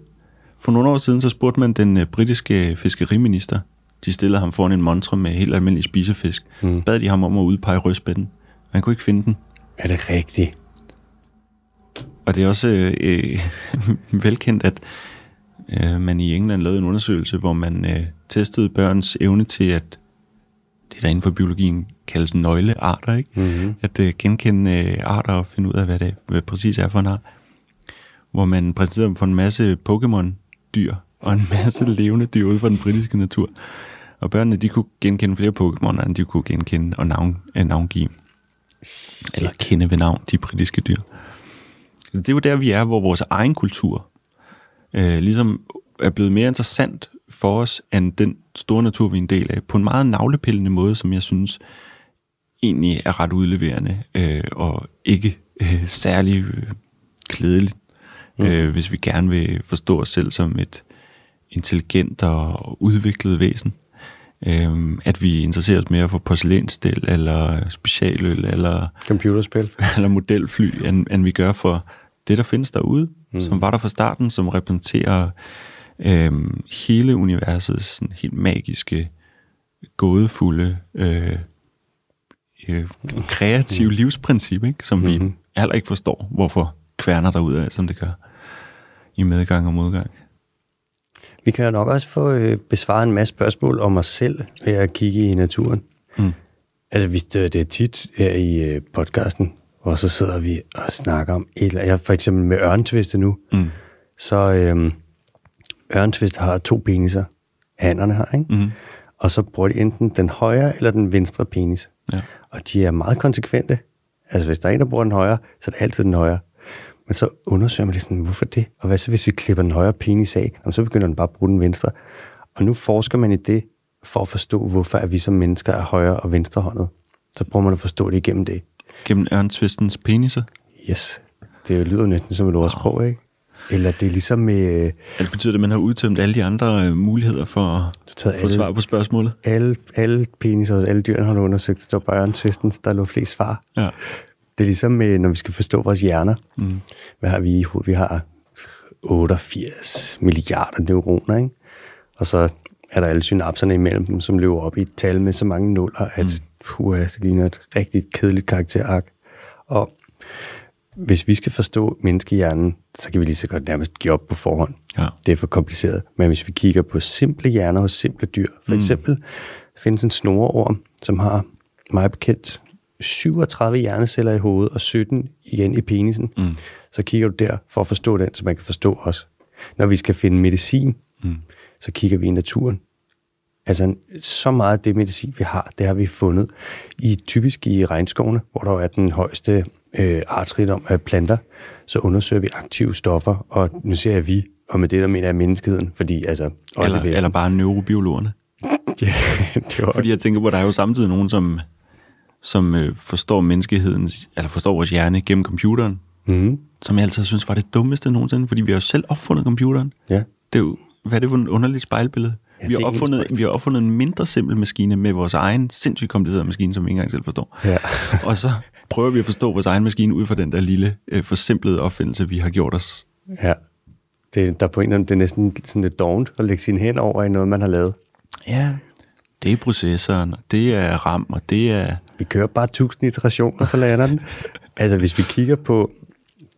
For nogle år siden, så spurgte man den uh, britiske fiskeriminister, de stillede ham foran en montre med helt almindelig spisefisk, mm. bad de ham om at udpege rødspætten. Han kunne ikke finde den.
Er det rigtigt?
Og det er også øh, velkendt, at øh, man i England lavede en undersøgelse, hvor man øh, testede børns evne til at, det der inden for biologien kaldes nøglearter, ikke? Mm-hmm. at øh, genkende øh, arter og finde ud af, hvad det hvad præcis er for en art. Hvor man præsenterede dem for en masse Pokémon-dyr og en masse levende dyr ude fra den britiske natur. Og børnene, de kunne genkende flere Pokémoner, end de kunne genkende og navn, øh, navngive. Shit. Eller kende ved navn de britiske dyr. Det er jo der, vi er, hvor vores egen kultur øh, ligesom er blevet mere interessant for os, end den store natur, vi er en del af, på en meget navlepillende måde, som jeg synes egentlig er ret udleverende, øh, og ikke øh, særlig øh, klædeligt, mm. øh, hvis vi gerne vil forstå os selv som et intelligent og udviklet væsen. Øh, at vi interesserer os mere for porcelænsstil, eller specialøl, eller
computerspil,
eller modelfly, end, end vi gør for det, der findes derude, mm. som var der fra starten, som repræsenterer øh, hele universets sådan, helt magiske, gådefulde, øh, øh, kreative mm. livsprincip, ikke? som mm-hmm. vi heller ikke forstår, hvorfor kværner der ud af, som det gør i medgang og modgang.
Vi kan jo nok også få øh, besvaret en masse spørgsmål om os selv ved at kigge i naturen. Mm. Altså, hvis det, det er tit her i øh, podcasten, og så sidder vi og snakker om et eller andet. Jeg for eksempel med ørntviste nu, mm. så øhm, ørntviste har to peniser, hannerne har, ikke? Mm. Og så bruger de enten den højre eller den venstre penis. Ja. Og de er meget konsekvente. Altså hvis der er en, der bruger den højre, så er det altid den højre. Men så undersøger man ligesom, hvorfor det? Og hvad så hvis vi klipper den højre penis af? Jamen, så begynder den bare at bruge den venstre. Og nu forsker man i det, for at forstå, hvorfor er vi som mennesker er højre og venstrehåndet. Så prøver man at forstå det igennem det.
Gennem ørntvistens peniser?
Yes. Det lyder næsten som et ordsprog, wow. ikke? Eller det er ligesom med... Øh,
det betyder, at man har udtømt alle de andre øh, muligheder for at få alle, svar på spørgsmålet?
Alle, alle peniser og alle dyrene har du undersøgt. Det var bare ørntvistens, der lå flest svar. Ja. Det er ligesom med, når vi skal forstå vores hjerner. Mm. Hvad har vi Vi har 88 milliarder neuroner, ikke? Og så er der alle synapserne imellem dem, som løber op i et tal med så mange nuller, at mm puha, det ligner et rigtig kedeligt karakterark. Og hvis vi skal forstå menneskehjernen, så kan vi lige så godt nærmest give op på forhånd. Ja. Det er for kompliceret. Men hvis vi kigger på simple hjerner hos simple dyr, for mm. eksempel findes en snoreorm, som har meget bekendt 37 hjerneceller i hovedet og 17 igen i penisen. Mm. Så kigger du der for at forstå den, så man kan forstå os. Når vi skal finde medicin, mm. så kigger vi i naturen. Altså, så meget af det medicin, vi har, det har vi fundet i typisk i regnskovene, hvor der er den højeste øh, artsrigdom af planter, så undersøger vi aktive stoffer, og nu ser jeg vi, og med det der mener jeg menneskeheden, fordi altså...
Også eller, eller bare neurobiologerne. ja, det var... Fordi jeg tænker på, at der er jo samtidig nogen, som, som øh, forstår menneskeheden, eller forstår vores hjerne gennem computeren, mm. som jeg altid synes var det dummeste nogensinde, fordi vi har jo selv opfundet computeren. Ja. Det er jo, hvad er det for et underligt spejlbillede? Ja, vi, har opfundet, vi har opfundet en mindre simpel maskine med vores egen sindssygt komplicerede maskine, som vi ikke engang selv forstår. Ja. og så prøver vi at forstå vores egen maskine ud fra den der lille øh, forsimplede opfindelse, vi har gjort os.
Ja, det, der på en eller anden, det er næsten sådan lidt dovent at lægge sine hænder over i noget, man har lavet.
Ja, det er processoren, og det er RAM, og det er...
Vi kører bare tusind iterationer, så lander den. altså, hvis vi kigger på...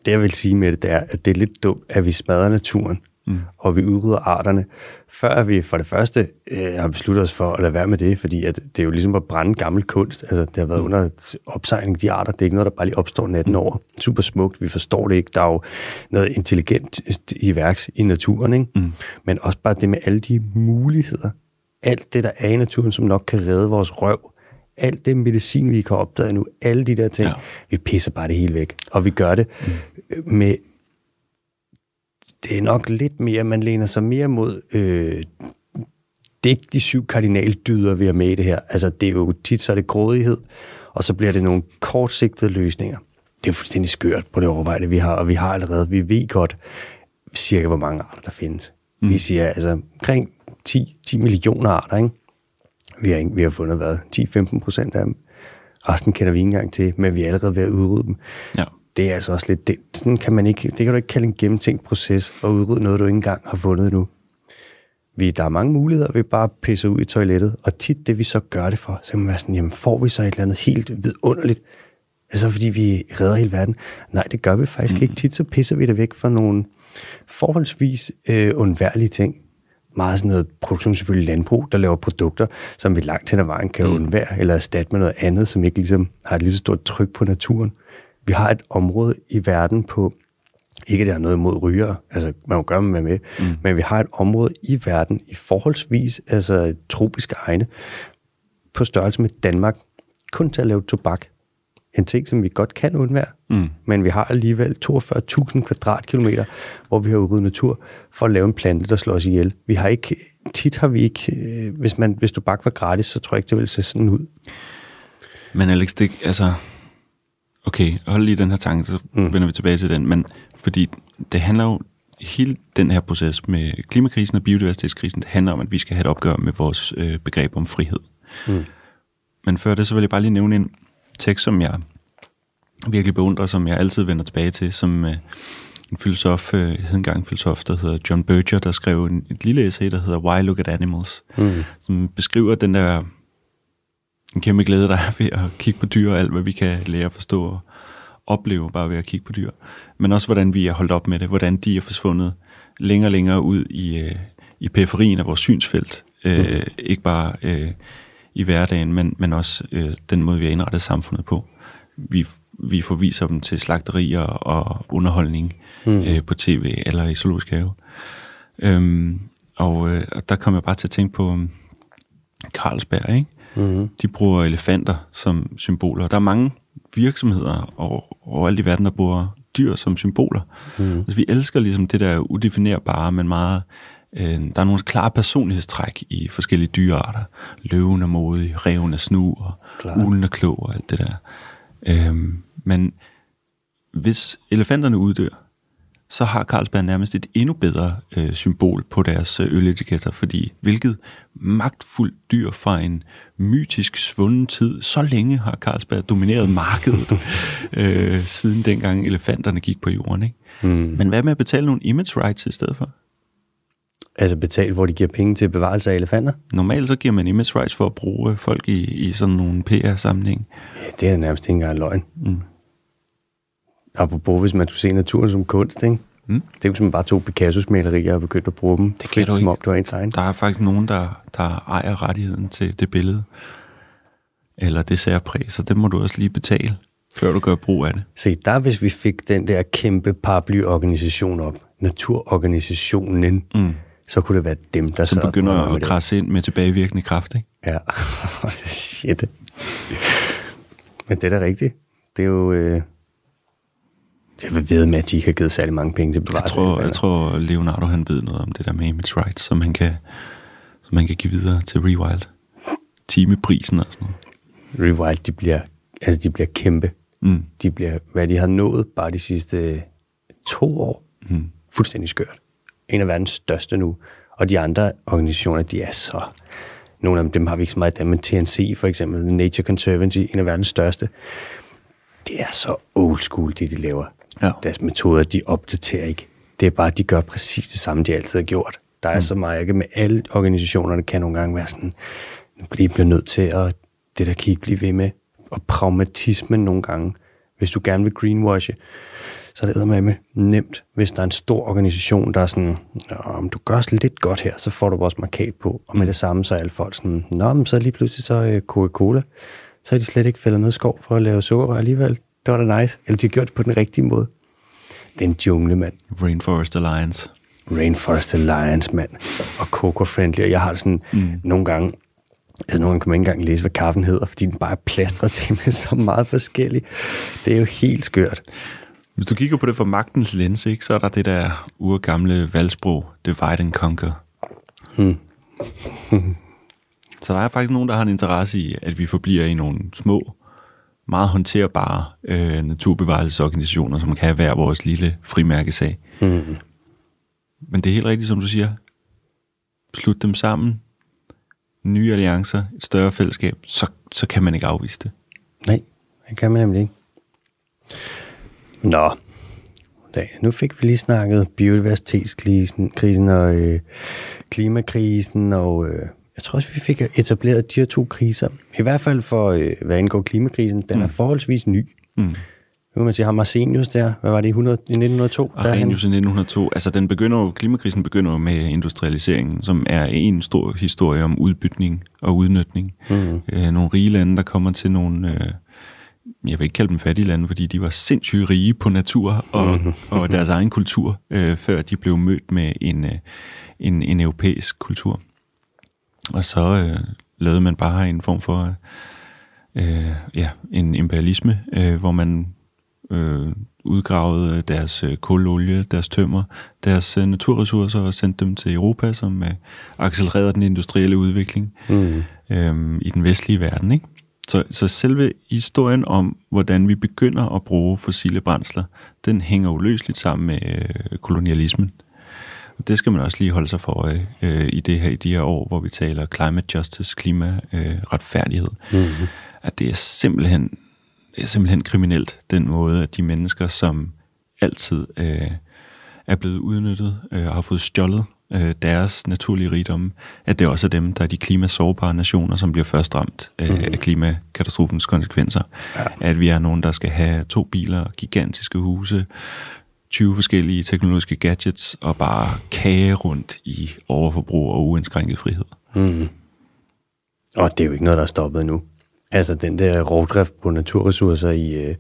Det, jeg vil sige med det, det er, at det er lidt dumt, at vi smadrer naturen mm. og vi udrydder arterne, før vi for det første øh, har besluttet os for at lade være med det, fordi at det er jo ligesom at brænde gammel kunst. Altså, det har været mm. under opsejling, de arter. Det er ikke noget, der bare lige opstår natten over. Super smukt, vi forstår det ikke. Der er jo noget intelligent i værks i naturen, ikke? Mm. men også bare det med alle de muligheder. Alt det, der er i naturen, som nok kan redde vores røv. Alt det medicin, vi kan opdage nu, alle de der ting, ja. vi pisser bare det hele væk. Og vi gør det mm. med det er nok lidt mere, man læner sig mere mod, øh, det er ikke de syv kardinaldyder, vi har med i det her. Altså, det er jo tit, så er det grådighed, og så bliver det nogle kortsigtede løsninger. det er fuldstændig skørt på det overvejde, vi har, og vi har allerede, vi ved godt cirka, hvor mange arter der findes. Mm. Vi siger altså omkring 10, 10 millioner arter, ikke? Vi har, ikke, vi har fundet, hvad, 10-15 procent af dem. Resten kender vi ikke engang til, men vi er allerede ved at udrydde dem.
Ja.
Det er altså også lidt, det, sådan kan man ikke, det kan du ikke kalde en gennemtænkt proces at udrydde noget, du ikke engang har fundet endnu. Vi, der er mange muligheder, vi bare pisser ud i toilettet, og tit det vi så gør det for, så kan man være sådan, jamen får vi så et eller andet helt vidunderligt, er det så fordi vi redder hele verden? Nej, det gør vi faktisk mm. ikke. Tit så pisser vi det væk for nogle forholdsvis øh, undværlige ting. Meget sådan noget produktion, selvfølgelig landbrug, der laver produkter, som vi langt hen ad vejen kan mm. undvære, eller erstatte med noget andet, som ikke ligesom har et lige så stort tryk på naturen. Vi har et område i verden på, ikke det har noget imod ryger, altså man må gøre med med, mm. men vi har et område i verden i forholdsvis altså tropiske egne, på størrelse med Danmark, kun til at lave tobak en ting, som vi godt kan undvære, mm. men vi har alligevel 42.000 kvadratkilometer, hvor vi har udryddet natur for at lave en plante, der slår os ihjel. Vi har ikke, tit har vi ikke, øh, hvis, man, hvis du bare var gratis, så tror jeg ikke, det ville se sådan ud.
Men Alex, det, altså, okay, hold lige den her tanke, så mm. vender vi tilbage til den, men fordi det handler jo, hele den her proces med klimakrisen og biodiversitetskrisen, det handler om, at vi skal have et opgør med vores øh, begreb om frihed. Mm. Men før det, så vil jeg bare lige nævne en, tekst, som jeg virkelig beundrer, som jeg altid vender tilbage til, som øh, en filosof, øh, hed engang filosof, der hedder John Berger, der skrev en, et lille essay, der hedder Why Look at Animals, mm. som beskriver den der en kæmpe glæde, der er ved at kigge på dyr, og alt hvad vi kan lære at forstå og opleve bare ved at kigge på dyr. Men også hvordan vi er holdt op med det, hvordan de er forsvundet længere og længere ud i, øh, i periferien af vores synsfelt. Øh, mm. Ikke bare øh, i hverdagen, men, men også øh, den måde, vi har indrettet samfundet på. Vi, vi forviser dem til slagterier og underholdning mm. øh, på tv eller i zoologisk have. Øhm, og, øh, og der kommer jeg bare til at tænke på um, Carlsberg, ikke? Mm. De bruger elefanter som symboler. Der er mange virksomheder over, overalt i verden, der bruger dyr som symboler. Mm. Altså, vi elsker ligesom det der udefinerbare, men meget der er nogle klare personlighedstræk i forskellige dyrearter. Løven er modig, reven er snu, og Klar. ulen er klog og alt det der. Øh, men hvis elefanterne uddør, så har Carlsberg nærmest et endnu bedre øh, symbol på deres øh, øletiketter, fordi hvilket magtfuldt dyr fra en mytisk svunden tid, så længe har Carlsberg domineret markedet, øh, siden dengang elefanterne gik på jorden. Ikke? Mm. Men hvad med at betale nogle image rights i stedet for?
Altså betalt, hvor de giver penge til bevarelse af elefanter?
Normalt så giver man image rights for at bruge folk i, i sådan nogle PR-sammenhæng.
Ja, det er nærmest ikke engang løgn. Mm. Apropos, hvis man skulle se naturen som kunst, ikke? Mm. Det er hvis man bare tog Picassos malerier og begyndte at bruge dem. Det kan som om det var ens egen.
Der er faktisk nogen, der, der ejer rettigheden til det billede. Eller det særpræg, så det må du også lige betale, før du gør brug af det.
Se, der hvis vi fik den der kæmpe paraplyorganisation op, naturorganisationen, mm så kunne det være dem, der
så begynder at krasse ind med tilbagevirkende kraft, ikke?
Ja, shit. Men det er da rigtigt. Det er jo... Øh... Jeg ved med, at de ikke har givet særlig mange penge til bevaret.
Jeg tror, jeg tror, Leonardo han ved noget om det der med image rights, som han kan, som han kan give videre til Rewild. Timeprisen og sådan
noget. Rewild, de bliver, altså de bliver kæmpe. Mm. De bliver, hvad de har nået bare de sidste to år. Mm. Fuldstændig skørt en af verdens største nu. Og de andre organisationer, de er så... Nogle af dem, har vi ikke så meget af, men TNC for eksempel, Nature Conservancy, en af verdens største. Det er så old school, det de laver. Ja. Deres metoder, de opdaterer ikke. Det er bare, de gør præcis det samme, de altid har gjort. Der er mm. så meget, ikke med alle organisationerne kan nogle gange være sådan, nu bliver nødt til at, det der kan ikke blive ved med. Og pragmatismen nogle gange. Hvis du gerne vil greenwashe, så er det med nemt, hvis der er en stor organisation, der er sådan, om du gør os lidt godt her, så får du vores markat på. Og med mm. det samme, så er alle folk sådan, nå, men så lige pludselig så uh, Coca-Cola. Så er de slet ikke fældet noget skov for at lave sukker alligevel. Det var da nice. Eller de har gjort det på den rigtige måde. Det er en jungle, mand.
Rainforest Alliance.
Rainforest Alliance, mand. Og Coco Friendly. Og jeg har sådan mm. nogle gange, Altså, nogle gange kan man ikke engang læse, hvad kaffen hedder, fordi den bare er plastret til med så meget forskelligt. Det er jo helt skørt.
Hvis du kigger på det fra magtens lens, ikke, så er der det der urgamle valgsprog, divide and conquer. Hmm. så der er faktisk nogen, der har en interesse i, at vi forbliver i nogle små meget håndterbare øh, naturbevarelsesorganisationer, som kan være vores lille frimærkesag.
Mm.
Men det er helt rigtigt, som du siger. Slut dem sammen. Nye alliancer, et større fællesskab, så, så kan man ikke afvise det.
Nej, det kan man nemlig ikke. Nå, da, nu fik vi lige snakket biodiversitetskrisen krisen og øh, klimakrisen, og øh, jeg tror også, vi fik etableret de her to kriser. I hvert fald for, øh, hvad angår klimakrisen, den mm. er forholdsvis ny.
Mm.
Nu kan man sige, har Marcenius der, hvad var det, i 100, i 1902?
Arrhenius i 1902, altså den begynder jo, klimakrisen begynder jo med industrialiseringen, som er en stor historie om udbytning og udnytning.
Mm.
Øh, nogle rige lande, der kommer til nogle, øh, jeg vil ikke kalde dem fattige lande, fordi de var sindssygt rige på natur og,
Mhm.
og deres egen kultur, øh, før de blev mødt med en, øh, en, en europæisk kultur. Og så øh, lavede man bare en form for øh, ja, en imperialisme, øh, hvor man øh, udgravede deres øh, kulolie, deres tømmer, deres øh, naturressourcer og sendte dem til Europa, som øh, accelererede den industrielle udvikling
Mm.
øh, i den vestlige verden. Ikke? Så, så selve historien om, hvordan vi begynder at bruge fossile brændsler, den hænger uløseligt sammen med øh, kolonialismen. Og det skal man også lige holde sig for øje øh, i, det her, i de her år, hvor vi taler climate justice, klimaretfærdighed. Øh, retfærdighed.
Mm.
at det er simpelthen det er simpelthen kriminelt, den måde, at de mennesker, som altid øh, er blevet udnyttet øh, har fået stjålet øh, deres naturlige rigdomme, at det også er dem, der er de klimasårbare nationer, som bliver først ramt øh,
Mhm.
af klimakatastrofens konsekvenser.
Ja.
At vi er nogen, der skal have to biler, gigantiske huse, 20 forskellige teknologiske gadgets og bare kage rundt i overforbrug og uindskrænket frihed.
Mm. Og det er jo ikke noget, der er stoppet nu. Altså, den der rovdrift på naturressourcer i, øh,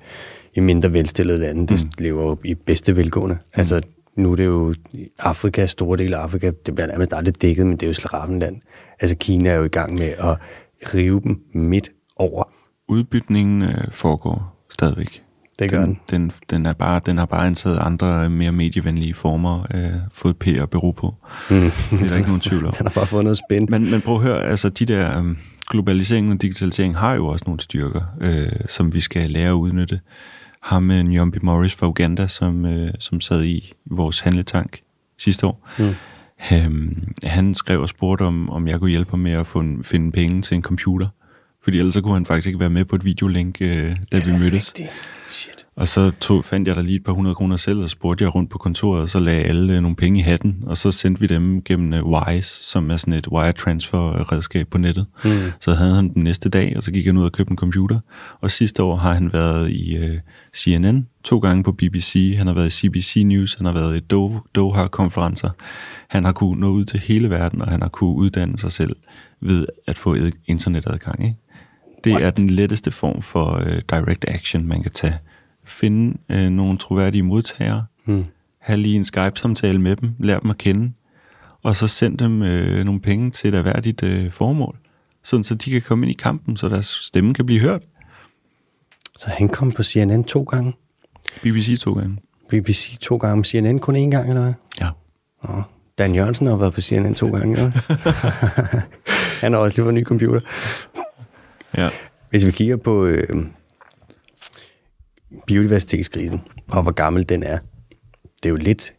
i mindre velstillede lande, det
Mm.
lever jo i bedste velgående. Altså, nu er det jo Afrika, store del af Afrika, det bliver nærmest aldrig dækket, men det er jo slaraffenland. Altså, Kina er jo i gang med at rive dem midt over.
Udbytningen øh, foregår stadigvæk.
Det gør den.
den, den, den, er bare, den har bare antaget andre øh, mere medievenlige former, øh, fået P at bero på.
Mm.
Det er der ikke nogen tvivl om.
Den har bare fået noget spændt.
Men, men prøv at høre, altså de der um, globalisering og digitalisering har jo også nogle styrker, øh, som vi skal lære at udnytte. Ham med Njombi Morris fra Uganda, som, øh, som sad i vores handletank sidste år.
Mm.
Øhm, han skrev og spurgte, om, om jeg kunne hjælpe ham med at få finde penge til en computer. Fordi ellers så kunne han faktisk ikke være med på et videolink, øh, da vi mødtes.
Rigtigt. Shit.
Og så tog, fandt jeg der lige et par hundrede kroner selv, og spurgte jeg rundt på kontoret, og så lagde alle øh, nogle penge i hatten, og så sendte vi dem gennem uh, Wise, som er sådan et wire transfer redskab på nettet.
Mm.
Så havde han den næste dag, og så gik han ud og købte en computer. Og sidste år har han været i uh, CNN, to gange på BBC, han har været i CBC News, han har været i Do- Doha-konferencer. Han har kunnet nå ud til hele verden, og han har kunnet uddanne sig selv ved at få internetadgang. Ikke? Det
What?
er den letteste form for uh, direct action, man kan tage. Finde uh, nogle troværdige modtagere,
Mm.
have lige en Skype-samtale med dem, lær dem at kende, og så send dem øh, nogle penge til et erhverdigt øh, formål, sådan så de kan komme ind i kampen, så deres stemme kan blive hørt.
Så han kom på CNN to gange.
BBC to gange.
BBC to gange. CNN kun én gang, eller hvad?
Ja.
Nå, Dan Jørgensen har været på CNN to gange. Ja. han har også lige fået en ny computer.
Ja.
Hvis vi kigger på øh, biodiversitetskrisen, og hvor gammel den er, det er jo lidt,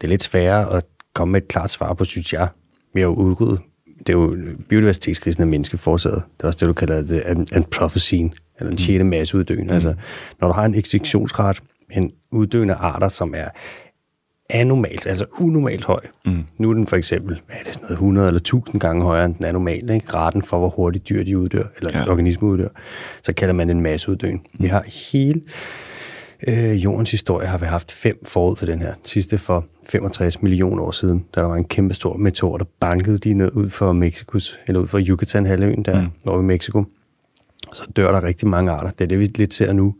det er lidt sværere at komme med et klart svar på, synes jeg. Vi har jo udryddet, det er jo, biodiversitetskrisen er menneskeforårsaget. Det er også det, du kalder det an- anthropocene, eller en sjette masseuddøen. Mm. Altså, når du har en ekstinktionsret, en uddøende arter, som er anormalt, altså unormalt høj.
Mm.
Nu er den for eksempel, hvad er det, sådan noget 100 eller 1000 gange højere, end den er normalt, ikke? Raten for, hvor hurtigt dyr de uddør, eller
Ja.
organismer uddør, så kalder man en masseuddøen. Mm. Vi har hele øh, jordens historie, har vi haft fem forud for den her. Sidste for 65 millioner år siden, da der var en kæmpe stor meteor, der bankede de ned ud for Mexikos, eller ud for Yucatan-halvøen der, mm. over i Mexico. Så dør der rigtig mange arter. Det er det, vi lidt ser nu.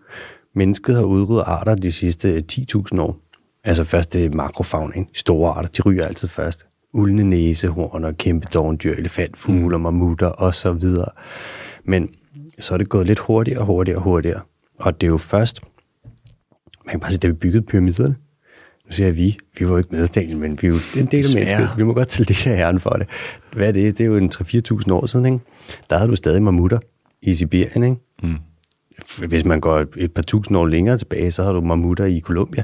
Mennesket har udryddet arter de sidste 10.000 år. Altså først det makrofaunaen, store arter, de ryger altid først. Uldne næsehorn og kæmpe dovendyr, elefantfugle og mammutter og så videre. Men så er det gået lidt hurtigere og hurtigere og hurtigere. Og det er jo først, man kan bare sige, da vi byggede pyramiderne, nu siger jeg vi, vi var jo ikke med, Daniel, men vi er jo en del af mennesket. Vi må godt til det her herren for det. Hvad er det? Det er jo en 3-4.000 år siden, ikke? Der havde du stadig mammutter i Sibirien, ikke?
Mm.
hvis man går et, et par tusind år længere tilbage, så har du mammutter i Colombia.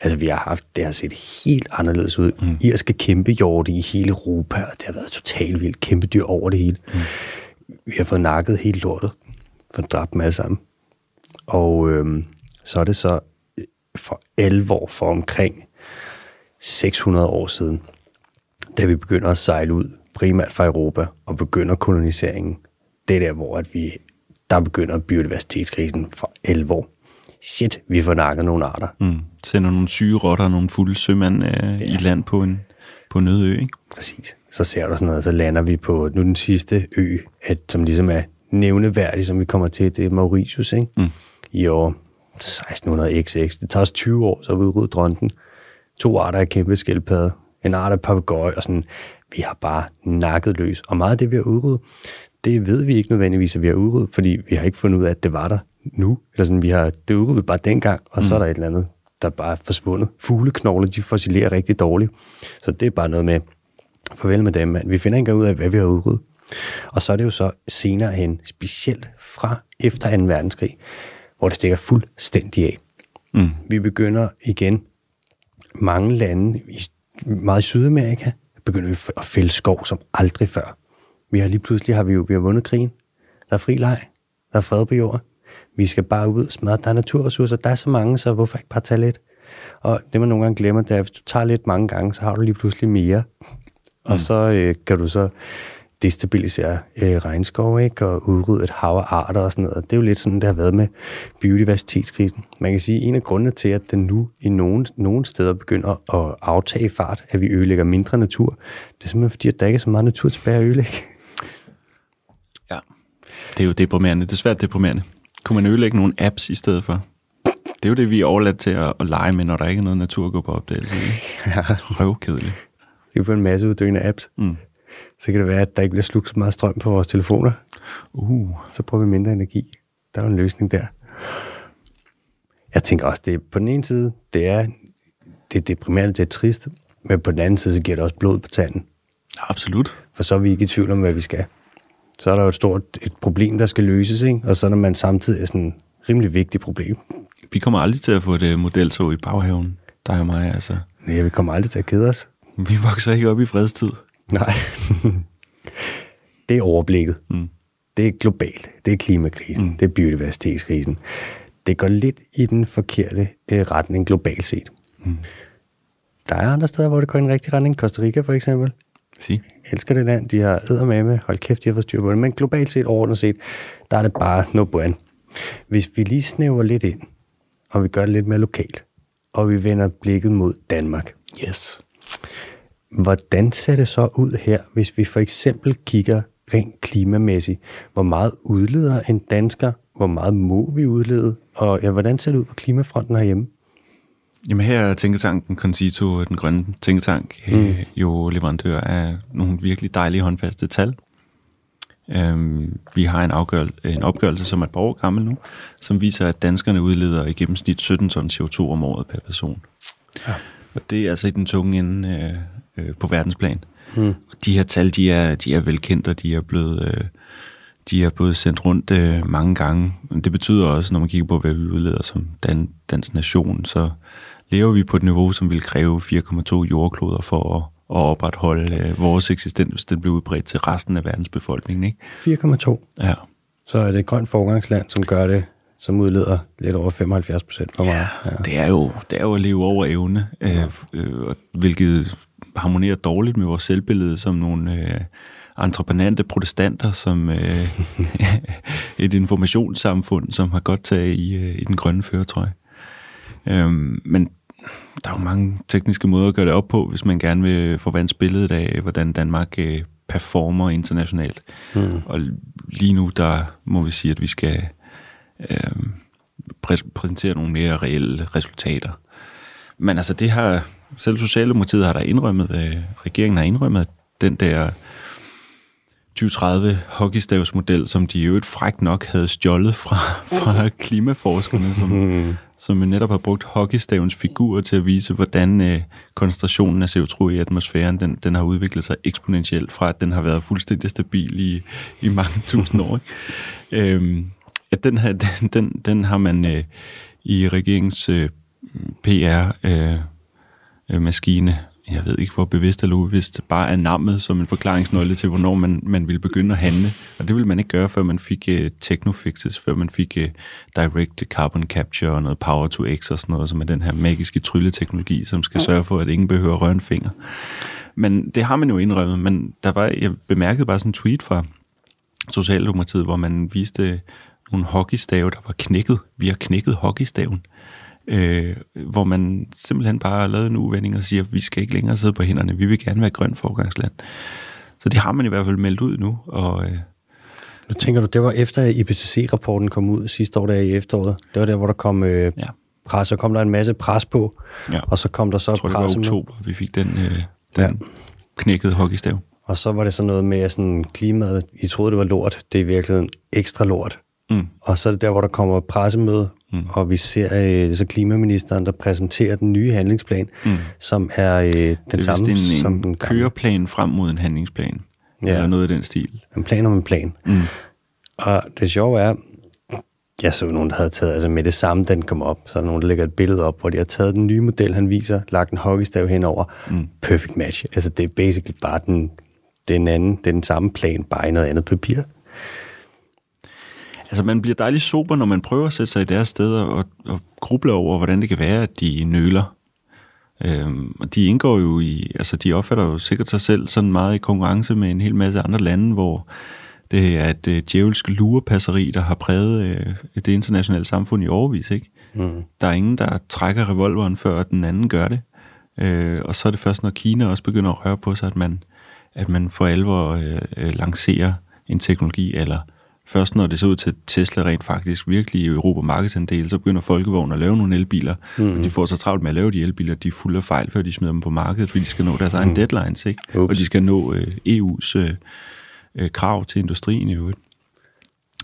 Altså, vi har haft, det har set helt anderledes ud. Mm. Irske kæmpe hjorte i hele Europa, og det har været totalt vildt kæmpe dyr over det hele. Mm. Vi har fået nakket helt lortet, for at dræbe dem alle sammen. Og øhm, så er det så for alvor for omkring 600 år siden, da vi begynder at sejle ud, primært fra Europa, og begynder koloniseringen. Det er der, hvor at vi, der begynder biodiversitetskrisen for alvor. Shit, vi får nakket nogle arter.
Mm. Sender nogle syge rotter og nogle fulde sømænd øh, ja. i land på en, på en øde ø, ikke?
Præcis. Så ser du sådan noget, så lander vi på nu den sidste ø, at, som ligesom er nævneværdig, som vi kommer til, det er Mauritius, ikke? Mm. I år 1600 XX. Det tager os 20 år, så vi udryddet dronten. To arter af kæmpe skildpadde, en art af papegøje, og sådan, vi har bare nakket løs. Og meget af det, vi har udryddet, det ved vi ikke nødvendigvis, at vi har udryddet, fordi vi har ikke fundet ud af, at det var der nu. Eller sådan, vi har det udryddet bare dengang, og mm. så er der et eller andet, der bare er forsvundet. Fugleknogler, de fossilerer rigtig dårligt. Så det er bare noget med, farvel med dem, mand. Vi finder ikke ud af, hvad vi har udryddet. Og så er det jo så senere hen, specielt fra efter 2. verdenskrig, hvor det stikker fuldstændig af. Mm. Vi begynder igen, mange lande, i, meget i Sydamerika, begynder vi at fælde skov som aldrig før. Vi har lige pludselig har vi jo vi har vundet krigen. Der er fri leg. Der er fred på jorden. Vi skal bare ud og smadre. Der er naturressourcer. Der er så mange, så hvorfor ikke bare tage lidt? Og det, man nogle gange glemmer, det er, at hvis du tager lidt mange gange, så har du lige pludselig mere. Og mm. så øh, kan du så destabilisere øh, regnskov, ikke? og udrydde et hav af arter og sådan noget. Det er jo lidt sådan, det har været med biodiversitetskrisen. Man kan sige, at en af grundene til, at den nu i nogle, nogle steder begynder at aftage fart, at vi ødelægger mindre natur, det er simpelthen fordi, at der ikke er så meget natur tilbage at ødelægge.
Ja, det er jo deprimerende. Det er svært deprimerende. Kunne man ødelægge nogle apps i stedet for? Det er jo det, vi er overladt til at, at lege med, når der ikke er noget natur at gå på opdagelse. Ja. Røvkedeligt.
Det er jo en masse uddøende apps. Mm så kan det være, at der ikke bliver slugt så meget strøm på vores telefoner. Uh. Så bruger vi mindre energi. Der er en løsning der. Jeg tænker også, det er på den ene side, det er, det er deprimerende, det er trist, men på den anden side, så giver det også blod på tanden.
Absolut.
For så er vi ikke i tvivl om, hvad vi skal. Så er der jo et stort et problem, der skal løses, ikke? og så er man samtidig er sådan et rimelig vigtigt problem.
Vi kommer aldrig til at få det modeltog i baghaven, der er mig, altså.
Nej, vi kommer aldrig til at kede os.
Vi vokser ikke op i fredstid.
Nej. det er overblikket. Mm. Det er globalt. Det er klimakrisen. Mm. Det er biodiversitetskrisen. Det går lidt i den forkerte øh, retning globalt set. Mm. Der er andre steder, hvor det går i en rigtig retning. Costa Rica for eksempel.
Si.
Elsker det land. De har med. Hold kæft, de har fået styr på det. Men globalt set, overordnet set, der er det bare no bueno. Hvis vi lige snæver lidt ind, og vi gør det lidt mere lokalt, og vi vender blikket mod Danmark.
Yes
Hvordan ser det så ud her, hvis vi for eksempel kigger rent klimamæssigt? Hvor meget udleder en dansker? Hvor meget må vi udlede? Og ja, hvordan ser det ud på klimafronten herhjemme?
Jamen her er Tænketanken Concito, den grønne tænketank, mm. øh, jo leverandør af nogle virkelig dejlige håndfaste tal. Øhm, vi har en, afgør, en opgørelse, som er et par år gammel nu, som viser, at danskerne udleder i gennemsnit 17 ton CO2 om året per person. Ja. Og det er altså i den tunge ende øh, øh, på verdensplan. Mm. De her tal, de er, de er velkendte, og de er blevet... Øh, de er blevet sendt rundt øh, mange gange. Det betyder også, når man kigger på, hvad vi udleder som dan, dansk nation, så lever vi på et niveau, som vil kræve 4,2 jordkloder for at, at opretholde øh, vores eksistens, hvis den bliver udbredt til resten af verdens befolkning. Ikke?
4,2?
Ja.
Så er det et grønt forgangsland, som gør det som udleder lidt over 75 procent for meget.
Ja, ja. Det, er jo, det er jo at leve over evne, ja. øh, hvilket harmonerer dårligt med vores selvbillede som nogle øh, entreprenante protestanter, som øh, et informationssamfund, som har godt taget i, øh, i den grønne føretrøje. Øhm, men der er jo mange tekniske måder at gøre det op på, hvis man gerne vil forvandle billedet af, hvordan Danmark øh, performer internationalt. Mm. Og lige nu, der må vi sige, at vi skal øh, præ- præsentere nogle mere reelle resultater. Men altså, det har selv Socialdemokratiet har der indrømmet, øh, regeringen har indrømmet, at den der 2030 hockeystavsmodel, som de jo øvrigt frækt nok havde stjålet fra, fra klimaforskerne, som, som netop har brugt hockeystavens figur til at vise, hvordan øh, koncentrationen af CO2 i atmosfæren, den, den har udviklet sig eksponentielt fra, at den har været fuldstændig stabil i, i mange tusind år. Øhm, at den, her, den, den, den har man øh, i regeringens øh, PR øh, øh jeg ved ikke hvor bevidst eller ubevidst, bare er navnet som en forklaringsnøgle til, hvornår man, man ville begynde at handle. Og det ville man ikke gøre, før man fik uh, technofixes, før man fik uh, direct carbon capture og noget power to x og sådan noget, som er den her magiske trylleteknologi, som skal sørge for, at ingen behøver at røre en finger. Men det har man jo indrømmet, men der var, jeg bemærkede bare sådan en tweet fra Socialdemokratiet, hvor man viste nogle hockeystave, der var knækket. Vi har knækket hockeystaven. Øh, hvor man simpelthen bare har lavet en uvending og siger, at vi skal ikke længere sidde på hænderne, vi vil gerne være grøn forgangsland. Så det har man i hvert fald meldt ud nu. Og, øh,
nu tænker du, det var efter IPCC-rapporten kom ud sidste år der i efteråret. Det var der, hvor der kom øh, ja. pres, så kom der en masse pres på, ja. og så kom der så
Jeg tror, det var oktober, med. vi fik den, øh, den ja. knækkede hockeystav.
Og så var det sådan noget med sådan klimaet. I troede, det var lort. Det er i virkeligheden ekstra lort. Mm. Og så er det der, hvor der kommer pressemøde, mm. og vi ser øh, så klimaministeren, der præsenterer den nye handlingsplan, mm. som er øh, den det samme
en,
som
en
den
køreplan frem mod en handlingsplan. Ja. Eller noget i den stil.
En plan om en plan. Mm. Og det sjove er, jeg så nogen, der havde taget, altså med det samme, den kom op, så er der nogen, der lægger et billede op, hvor de har taget den nye model, han viser, lagt en hockeystav henover. Mm. Perfect match. Altså det er basically bare den, den anden, det er den samme plan, bare i noget andet papir.
Altså man bliver dejligt sober, når man prøver at sætte sig i deres steder og, og gruble over, hvordan det kan være, at de nøler. Øhm, og de indgår jo i, altså de opfatter jo sikkert sig selv sådan meget i konkurrence med en hel masse andre lande, hvor det er et øh, djævelsk lurepasseri, der har præget øh, det internationale samfund i overvis, ikke? Mm. Der er ingen, der trækker revolveren, før den anden gør det. Øh, og så er det først, når Kina også begynder at røre på sig, at man, at man for alvor øh, øh, lancerer en teknologi, eller først når det ser ud til, at Tesla rent faktisk virkelig i Europa markedsandel, så begynder Folkevogn at lave nogle elbiler, mm. og de får så travlt med at lave de elbiler, de er fulde af fejl, før de smider dem på markedet, fordi de skal nå deres mm. egen deadlines, ikke? Ups. og de skal nå øh, EU's øh, øh, krav til industrien i øvrigt.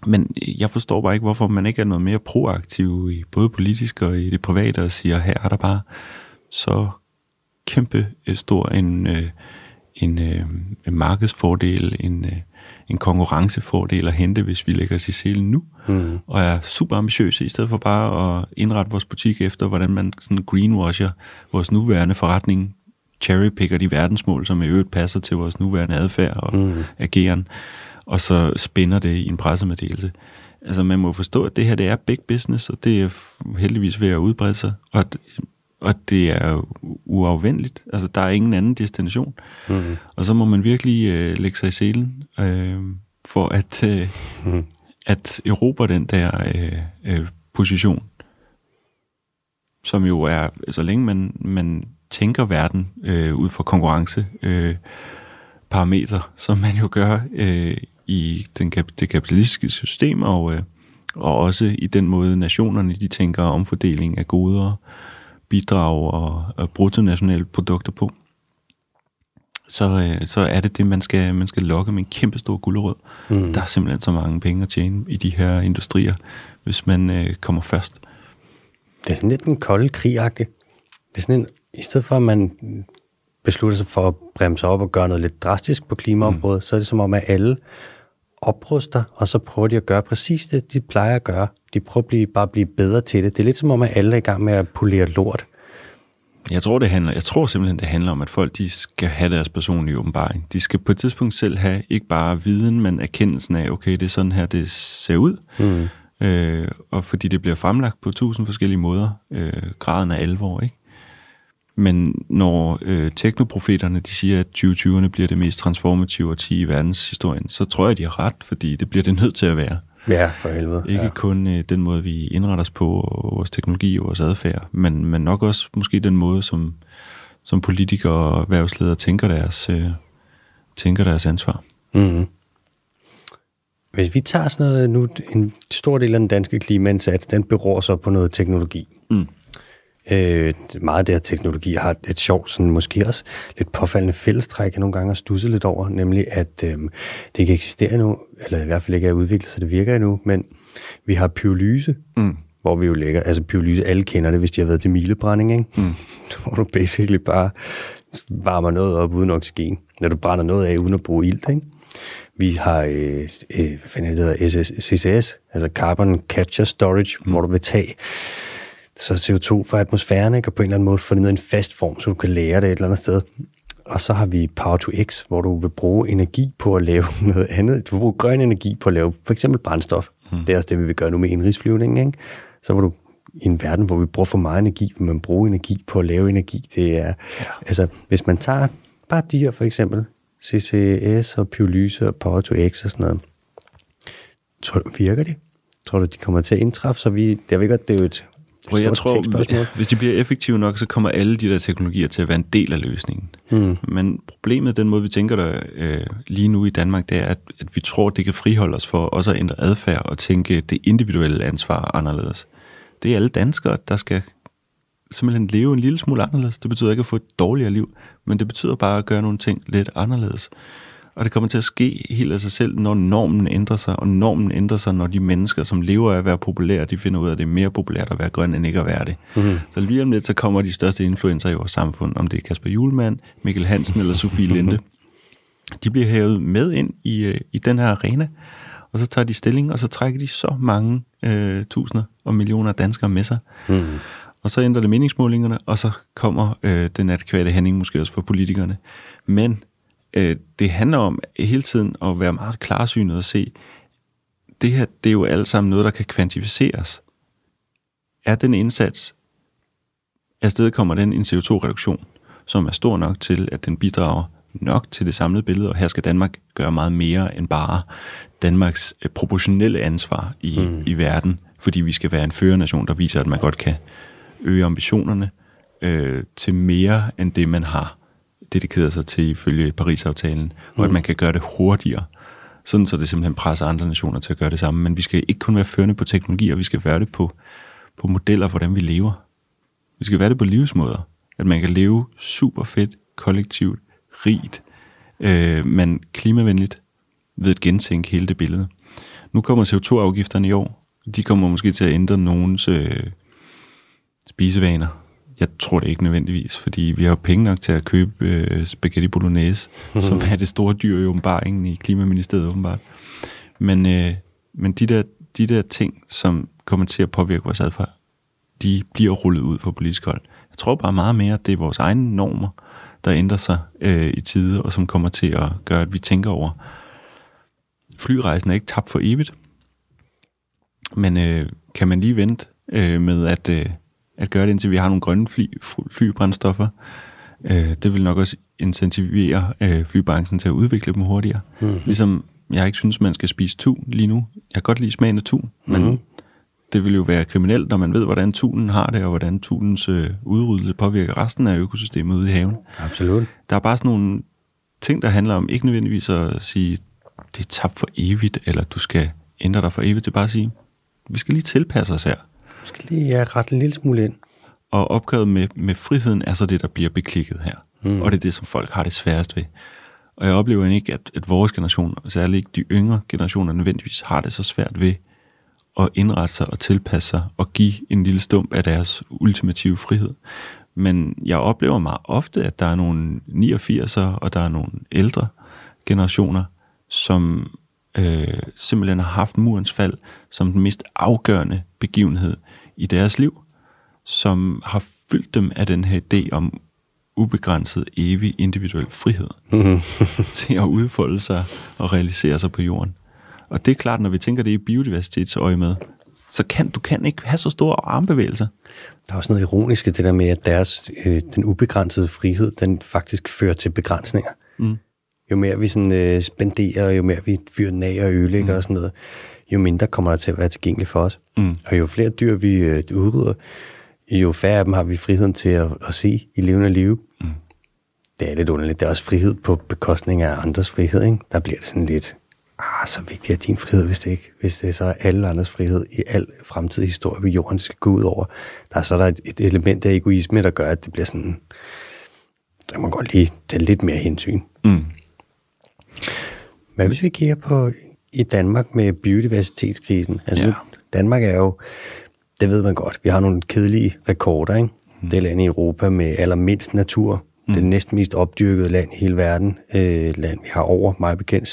Men jeg forstår bare ikke, hvorfor man ikke er noget mere proaktiv i både politisk og i det private og siger, her er der bare så kæmpe øh, stor en, øh, en, øh, en markedsfordel, en, øh, en konkurrencefordel at hente, hvis vi lægger os i selen nu, mm. og er super ambitiøse, i stedet for bare at indrette vores butik efter, hvordan man sådan greenwasher vores nuværende forretning, cherrypicker de verdensmål, som i øvrigt passer til vores nuværende adfærd og mm. ageren, og så spænder det i en pressemeddelelse. Altså man må forstå, at det her det er big business, og det er heldigvis ved at udbrede sig, og at og det er uafvendeligt. Altså, der er ingen anden destination. Mm. Og så må man virkelig øh, lægge sig i selen øh, for at, øh, mm. at erobre den der øh, øh, position, som jo er, så længe man, man tænker verden øh, ud fra konkurrence øh, parametre, som man jo gør øh, i den, det kapitalistiske system, og, øh, og også i den måde nationerne de tænker omfordeling af goder, bidrag og, og bruttonationale produkter på, så, øh, så er det det, man skal, man skal lokke med en kæmpe stor gulderød. Mm. Der er simpelthen så mange penge at tjene i de her industrier, hvis man øh, kommer først.
Det er sådan lidt en kold krigagtig. Det er sådan en, i stedet for at man beslutter sig for at bremse op og gøre noget lidt drastisk på klimaområdet, mm. så er det som om, at alle opruster, og så prøver de at gøre præcis det, de plejer at gøre. De prøver at blive, bare at blive bedre til det. Det er lidt som om, at alle er i gang med at polere lort.
Jeg tror, det handler, jeg tror simpelthen, det handler om, at folk de skal have deres personlige åbenbaring. De skal på et tidspunkt selv have ikke bare viden, men erkendelsen af, okay, det er sådan her, det ser ud. Mm. Øh, og fordi det bliver fremlagt på tusind forskellige måder, øh, graden af alvor, ikke? Men når øh, teknoprofeterne de siger, at 2020'erne bliver det mest transformative årti i verdenshistorien, så tror jeg, de har ret, fordi det bliver det nødt til at være.
Ja, for helvede.
Ikke
ja.
kun øh, den måde, vi indretter os på, og vores teknologi og vores adfærd, men, men nok også måske den måde, som, som politikere og erhvervsledere tænker deres, øh, tænker deres ansvar. Mm-hmm.
Hvis vi tager sådan noget nu, en stor del af den danske klimaindsats, den beror så på noget teknologi. Mm. Øh, meget af det her teknologi har et sjovt, sådan måske også lidt påfaldende fællestræk, jeg nogle gange har stusset lidt over, nemlig at øh, det ikke eksisterer endnu, eller i hvert fald ikke er udviklet, så det virker endnu, men vi har pyrolyse, mm. hvor vi jo lægger, altså pyrolyse, alle kender det, hvis de har været til milebrænding, ikke? Mm. hvor du basically bare varmer noget op uden oxygen, når du brænder noget af uden at bruge ilt, ikke? Vi har, øh, øh, hvad fanden det hedder, CCS, altså Carbon Capture Storage, mm. hvor du vil tage så CO2 fra atmosfæren, ikke? og på en eller anden måde få det ned i en fast form, så du kan lære det et eller andet sted. Og så har vi Power to X, hvor du vil bruge energi på at lave noget andet. Du vil bruge grøn energi på at lave for eksempel brændstof. Mm. Det er også det, vi vil gøre nu med indrigsflyvningen. Ikke? Så vil du i en verden, hvor vi bruger for meget energi, vil man bruge energi på at lave energi. Det er, ja. altså, hvis man tager bare de her for eksempel, CCS og pyrolyse og Power to X og sådan noget, tror du, virker det? Tror du, de kommer til at indtræffe? Så vi, jeg ved godt, det er jo et
og jeg tror, hvis de bliver effektive nok, så kommer alle de der teknologier til at være en del af løsningen. Mm. Men problemet, den måde vi tænker der øh, lige nu i Danmark, det er, at, at vi tror, det kan friholde os for også at ændre adfærd og tænke det individuelle ansvar anderledes. Det er alle danskere, der skal simpelthen leve en lille smule anderledes. Det betyder ikke at få et dårligere liv, men det betyder bare at gøre nogle ting lidt anderledes. Og det kommer til at ske helt af sig selv, når normen ændrer sig, og normen ændrer sig, når de mennesker, som lever af at være populære, de finder ud af, at det er mere populært at være grøn, end ikke at være det. Mm-hmm. Så lige om lidt, så kommer de største influencer i vores samfund, om det er Kasper Julemand, Mikkel Hansen eller Sofie Linde. De bliver hævet med ind i, øh, i den her arena, og så tager de stilling, og så trækker de så mange øh, tusinder og millioner danskere med sig. Mm. Og så ændrer det meningsmålingerne, og så kommer øh, den adekvate handling måske også for politikerne. Men øh, det handler om hele tiden at være meget klarsynet og se, det her, det er jo alt sammen noget, der kan kvantificeres. Er den indsats, afsted kommer den en CO2-reduktion, som er stor nok til, at den bidrager nok til det samlede billede, og her skal Danmark gøre meget mere end bare Danmarks øh, proportionelle ansvar i, mm. i verden, fordi vi skal være en førernation, der viser, at man godt kan øge ambitionerne øh, til mere end det, man har dedikeret sig til ifølge Paris-aftalen, mm. og at mm. man kan gøre det hurtigere, sådan så det simpelthen presser andre nationer til at gøre det samme. Men vi skal ikke kun være førende på teknologi, og vi skal være det på, på modeller hvordan vi lever. Vi skal være det på livsmåder. At man kan leve super fedt, kollektivt, rigt, øh, men klimavenligt ved at gentænke hele det billede. Nu kommer CO2-afgifterne i år. De kommer måske til at ændre nogens øh, spisevaner, jeg tror det ikke nødvendigvis, fordi vi har penge nok til at købe øh, spaghetti bolognese, mm-hmm. som er det store dyr i åbenbaringen i Klimaministeriet åbenbart. Men, øh, men de, der, de der ting, som kommer til at påvirke vores adfærd, de bliver rullet ud på politisk hold. Jeg tror bare meget mere, at det er vores egne normer, der ændrer sig øh, i tide, og som kommer til at gøre, at vi tænker over, flyrejsen er ikke tabt for evigt, men øh, kan man lige vente øh, med at, øh, at gøre det, indtil vi har nogle grønne fly, flybrændstoffer. Øh, det vil nok også incentivere øh, flybranchen til at udvikle dem hurtigere. Mm-hmm. Ligesom jeg ikke synes, man skal spise tun lige nu. Jeg kan godt lide smagen af tun, men mm-hmm. det vil jo være kriminelt, når man ved, hvordan tunen har det, og hvordan tunens øh, udryddelse påvirker resten af økosystemet ude i haven.
Absolut.
Der er bare sådan nogle ting, der handler om ikke nødvendigvis at sige, det er tabt for evigt, eller du skal ændre dig for evigt. Det er bare at sige, vi skal lige tilpasse os her.
Skal lige ja, rette en lille smule ind.
Og opgavet med, med friheden er så det, der bliver beklikket her. Mm. Og det er det, som folk har det sværest ved. Og jeg oplever ikke, at, at vores generation, særligt ikke de yngre generationer, nødvendigvis har det så svært ved at indrette sig og tilpasse sig og give en lille stump af deres ultimative frihed. Men jeg oplever meget ofte, at der er nogle 89'ere, og der er nogle ældre generationer, som øh, simpelthen har haft murens fald som den mest afgørende begivenhed i deres liv, som har fyldt dem af den her idé om ubegrænset, evig, individuel frihed mm-hmm. til at udfolde sig og realisere sig på jorden. Og det er klart, når vi tænker det i biodiversitetsøje med, så kan du kan ikke have så store armbevægelser.
Der er også noget ironisk i det der med, at deres, øh, den ubegrænsede frihed, den faktisk fører til begrænsninger. Mm. Jo mere vi sådan, øh, spenderer, jo mere vi fyrer den af og ødelægger mm. og sådan noget, jo mindre kommer der til at være tilgængeligt for os. Mm. Og jo flere dyr vi øh, udrydder, jo færre af dem har vi friheden til at, at se i levende liv. Mm. Det er lidt underligt. Det er også frihed på bekostning af andres frihed. Ikke? Der bliver det sådan lidt, ah, så vigtigt er din frihed, hvis det ikke. Hvis det er så alle andres frihed i al fremtidig historie, vi jorden skal gå ud over. Der er så der et, et element af egoisme, der gør, at det bliver sådan, der må godt lige tage lidt mere hensyn. Mm. Hvad hvis vi kigger på i Danmark med biodiversitetskrisen? Altså, ja. Danmark er jo, det ved man godt, vi har nogle kedelige rekorder, ikke? Mm. Det er landet i Europa med allermindst natur Mm. Det næsten mest opdyrkede land i hele verden. Øh, land, vi har over, meget bekendt,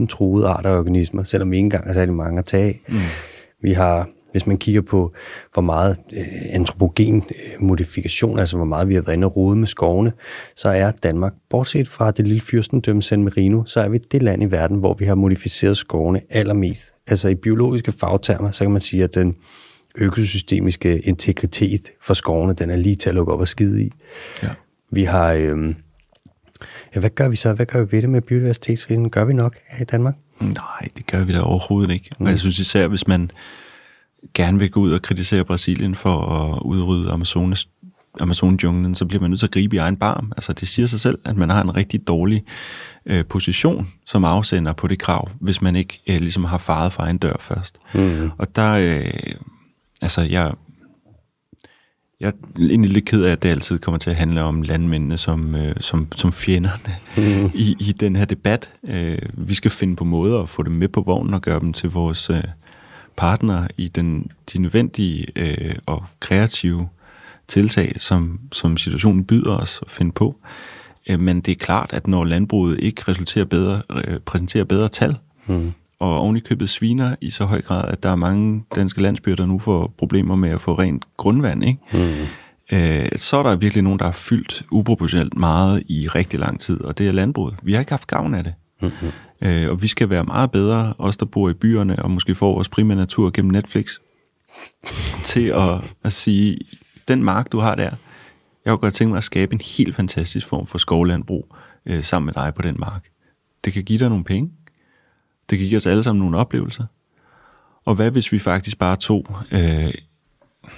6.000 truede arter og organismer, selvom vi ikke engang har særlig mange at tage af. Mm. Vi har hvis man kigger på, hvor meget øh, antropogen øh, modifikation, altså hvor meget vi har været inde og rode med skovene, så er Danmark, bortset fra det lille fyrstendømme San Marino, så er vi det land i verden, hvor vi har modificeret skovene allermest. Altså i biologiske fagtermer, så kan man sige, at den økosystemiske integritet for skovene, den er lige til at lukke op og skide i. Ja. Vi har... Øh, ja, hvad gør vi så? Hvad gør vi ved det med biodiversitetskrisen? Gør vi nok her i Danmark?
Nej, det gør vi da overhovedet ikke. Mm. Og jeg synes især, hvis man gerne vil gå ud og kritisere Brasilien for at udrydde Amazonas, Amazon-junglen, så bliver man nødt til at gribe i egen barm. Altså det siger sig selv, at man har en rigtig dårlig øh, position som afsender på det krav, hvis man ikke øh, ligesom har faret fra en dør først. Mm. Og der, øh, altså jeg, jeg er egentlig lidt ked af, at det altid kommer til at handle om landmændene som, øh, som, som fjenderne mm. i, i den her debat. Øh, vi skal finde på måder at få dem med på vognen og gøre dem til vores... Øh, partner i den, de nødvendige øh, og kreative tiltag, som, som situationen byder os at finde på. Øh, men det er klart, at når landbruget ikke resulterer bedre, øh, præsenterer bedre tal, mm. og oven i købet sviner i så høj grad, at der er mange danske landsbyer, der nu får problemer med at få rent grundvand, ikke? Mm. Øh, så er der virkelig nogen, der har fyldt uproportionelt meget i rigtig lang tid, og det er landbruget. Vi har ikke haft gavn af det. Mm-hmm. Øh, og vi skal være meget bedre, os der bor i byerne, og måske får vores primære natur gennem Netflix, til at, at sige, den mark, du har der, jeg kunne godt tænke mig at skabe en helt fantastisk form for skovlandbrug øh, sammen med dig på den mark. Det kan give dig nogle penge. Det kan give os alle sammen nogle oplevelser. Og hvad hvis vi faktisk bare tog øh,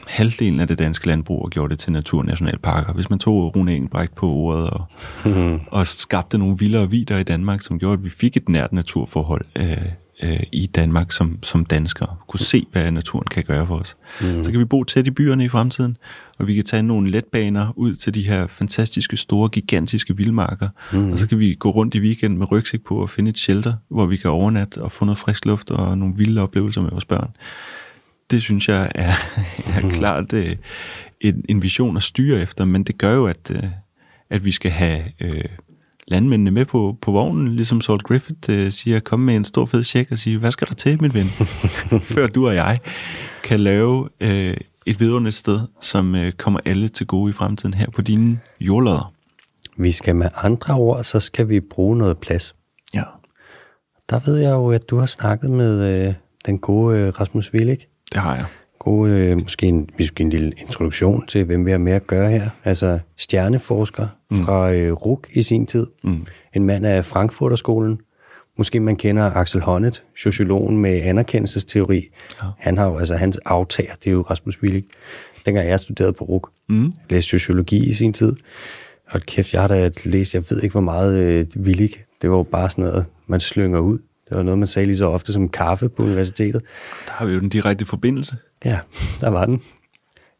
halvdelen af det danske landbrug og gjorde det til naturnationalparker. Hvis man tog Rune Engelbrecht på ordet og, mm. og skabte nogle vildere vider i Danmark, som gjorde, at vi fik et nært naturforhold øh, øh, i Danmark som, som danskere, kunne se, hvad naturen kan gøre for os. Mm. Så kan vi bo tæt i byerne i fremtiden, og vi kan tage nogle letbaner ud til de her fantastiske, store, gigantiske vildmarker, mm. og så kan vi gå rundt i weekend med rygsæk på og finde et shelter, hvor vi kan overnatte og få noget frisk luft og nogle vilde oplevelser med vores børn det synes jeg er, er mm. klart øh, en, en vision at styre efter, men det gør jo, at, øh, at vi skal have øh, landmændene med på, på vognen, ligesom Salt Griffith øh, siger, kom med en stor fed check og sige, hvad skal der til, min ven, før du og jeg kan lave øh, et vidunderligt sted, som øh, kommer alle til gode i fremtiden her på dine jordlader.
Vi skal med andre ord, så skal vi bruge noget plads.
Ja.
Der ved jeg jo, at du har snakket med øh, den gode øh, Rasmus Willig.
Det har jeg.
God, øh, måske, en, måske en lille introduktion til, hvem vi har med at gøre her. Altså stjerneforsker mm. fra øh, RUK i sin tid. Mm. En mand af Frankfurterskolen. Måske man kender Axel Honneth, sociologen med anerkendelsesteori. Ja. Han har jo, altså hans aftager, det er jo Rasmus Willig. Dengang jeg studerede på RUK, mm. læste sociologi i sin tid. Og kæft, jeg har da læst, jeg ved ikke hvor meget øh, Willig. Det var jo bare sådan noget, man slynger ud. Det var noget, man sagde lige så ofte som kaffe på universitetet.
Der har vi jo den direkte forbindelse.
Ja, der var den. En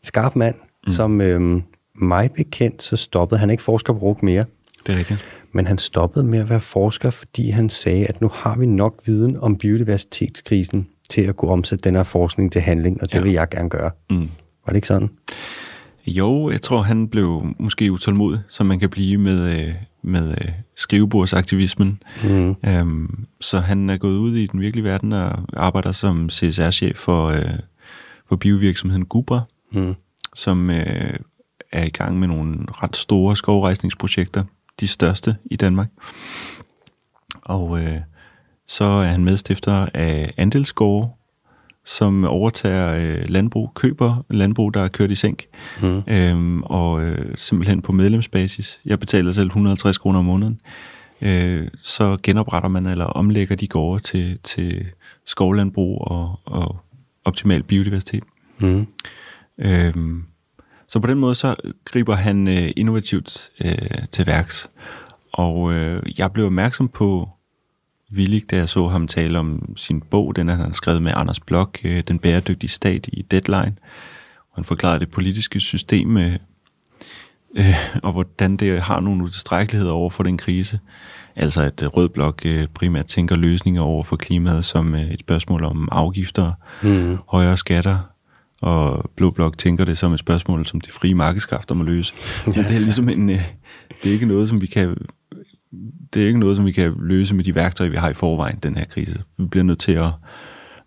skarp mand, mm. som øhm, mig bekendt, så stoppede han ikke forsker på RUG mere.
Det er rigtigt.
Men han stoppede med at være forsker, fordi han sagde, at nu har vi nok viden om biodiversitetskrisen til at kunne omsætte den her forskning til handling, og det ja. vil jeg gerne gøre. Mm. Var det ikke sådan?
Jo, jeg tror, han blev måske utålmodig, som man kan blive med, øh, med øh, skrivebordsaktivismen. Mm. Øhm, så han er gået ud i den virkelige verden og arbejder som CSR-chef for, øh, for biovirksomheden Gubra, mm. som øh, er i gang med nogle ret store skovrejsningsprojekter, de største i Danmark. Og øh, så er han medstifter af Andelsgårde, som overtager øh, landbrug, køber landbrug, der er kørt i sænk, mm. øhm, og øh, simpelthen på medlemsbasis. Jeg betaler selv 150 kroner om måneden. Øh, så genopretter man eller omlægger de gårde til, til skovlandbrug og, og optimal biodiversitet. Mm. Øhm, så på den måde så griber han øh, innovativt øh, til værks. Og øh, jeg blev opmærksom på villig, da jeg så ham tale om sin bog, den han har skrevet med Anders Blok, øh, Den bæredygtige stat i Deadline. Og han forklarede det politiske system, øh, øh, og hvordan det har nogle utilstrækkeligheder over for den krise. Altså at Rød Blok øh, primært tænker løsninger over for klimaet som øh, et spørgsmål om afgifter, mm. højere skatter og Blå Blok tænker det som et spørgsmål, som de frie markedskræfter må løse. Men det er ligesom en, øh, det er ikke noget, som vi kan det er ikke noget, som vi kan løse med de værktøjer, vi har i forvejen, den her krise. Vi bliver nødt til at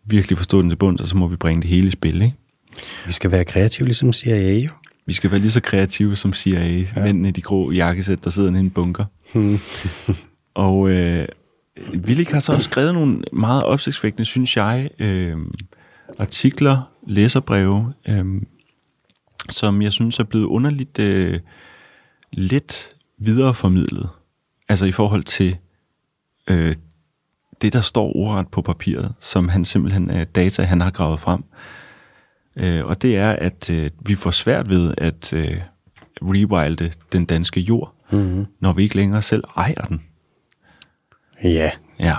virkelig forstå den til bunds, og så må vi bringe det hele i spil. Ikke?
Vi skal være kreative, ligesom CIA jo.
Vi skal være lige så kreative som CIA. Ja. Mændene i de grå jakkesæt, der sidder i en bunker. Hmm. og øh, Willik har så også skrevet nogle meget opsigtsvækkende, synes jeg, øh, artikler, læserbreve, øh, som jeg synes er blevet underligt øh, lidt videreformidlet. Altså i forhold til øh, det, der står ordret på papiret, som han simpelthen er data, han har gravet frem. Øh, og det er, at øh, vi får svært ved at øh, rewilde den danske jord, mm-hmm. når vi ikke længere selv ejer den.
Ja.
Ja.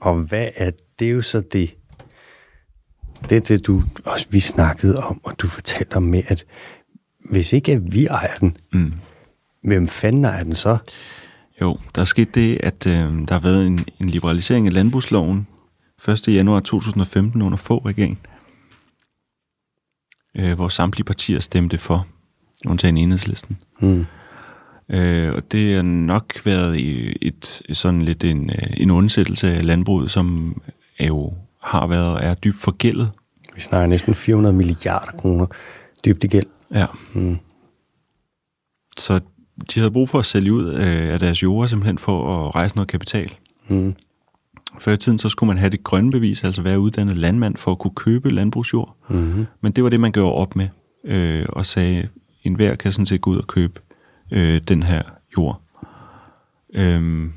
Og hvad er det jo så det? Det er det, du også vi snakkede om, og du fortalte om med, at hvis ikke at vi ejer den, mm. hvem fanden ejer den så?
Jo, der er sket det, at øh, der har været en, en liberalisering af landbrugsloven 1. januar 2015 under få regering, øh, hvor samtlige partier stemte for, undtagen enhedslisten. Mm. Øh, og det har nok været et, et sådan lidt en, øh, en undsættelse af landbruget, som er jo har været og er dybt forgældet.
Vi snakker næsten 400 milliarder kroner dybt i gæld.
Ja. Mm. Så de havde brug for at sælge ud af deres jorder, simpelthen for at rejse noget kapital. Mm. Før i tiden, så skulle man have det grønne bevis, altså være uddannet landmand for at kunne købe landbrugsjord. Mm. Men det var det, man gjorde op med, øh, og sagde, en hver kan sådan set gå ud og købe øh, den her jord. Øhm,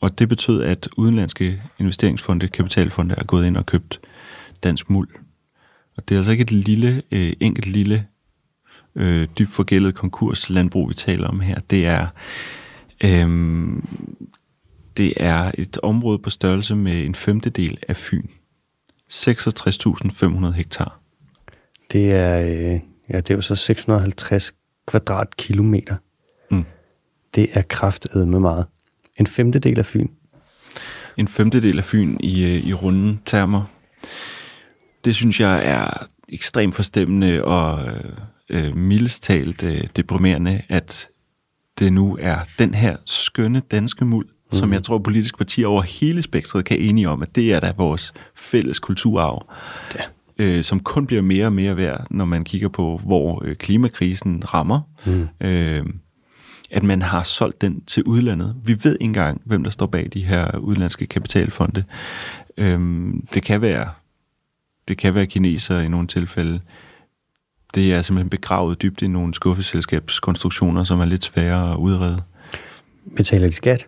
og det betød, at udenlandske investeringsfonde, kapitalfonde, er gået ind og købt dansk muld. Og det er altså ikke et lille, øh, enkelt lille øh, dybt forgældet konkurslandbrug, vi taler om her. Det er, øh, det er et område på størrelse med en femtedel af Fyn. 66.500 hektar.
Det er, øh, ja, det er jo så 650 kvadratkilometer. Mm. Det er kraftedet med meget. En femtedel af Fyn.
En femtedel af Fyn i, øh, i runde termer. Det synes jeg er ekstremt forstemmende og øh, mildest talt øh, deprimerende, at det nu er den her skønne danske muld, mm. som mhm. jeg tror politiske partier over hele spektret kan enige om, at det er da vores fælles kulturarv. Ja. Øh, som kun bliver mere og mere værd, når man kigger på, hvor øh, klimakrisen rammer. Mm. Øh, at man har solgt den til udlandet. Vi ved ikke engang, hvem der står bag de her udenlandske kapitalfonde. Øh, det kan være det kan være kineser i nogle tilfælde det er simpelthen begravet dybt i nogle skuffeselskabskonstruktioner, som er lidt svære at udrede.
Betaler de skat?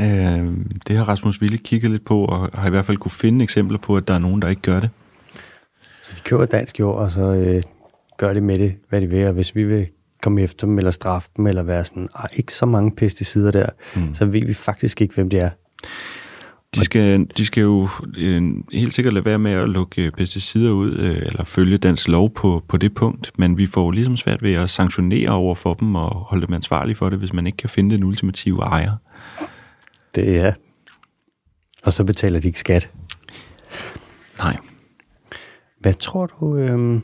Øh, det har Rasmus Ville kigget lidt på, og har i hvert fald kunne finde eksempler på, at der er nogen, der ikke gør det.
Så de køber dansk jord, og så øh, gør det med det, hvad de vil, og hvis vi vil komme efter dem, eller straffe dem, eller være sådan, ikke så mange pesticider der, mm. så ved vi faktisk ikke, hvem det er.
De skal, de skal jo øh, helt sikkert lade være med at lukke pesticider ud, øh, eller følge dansk lov på, på det punkt, men vi får ligesom svært ved at sanktionere over for dem og holde dem ansvarlige for det, hvis man ikke kan finde den ultimative ejer.
Det er. Og så betaler de ikke skat.
Nej.
Hvad tror du, øh,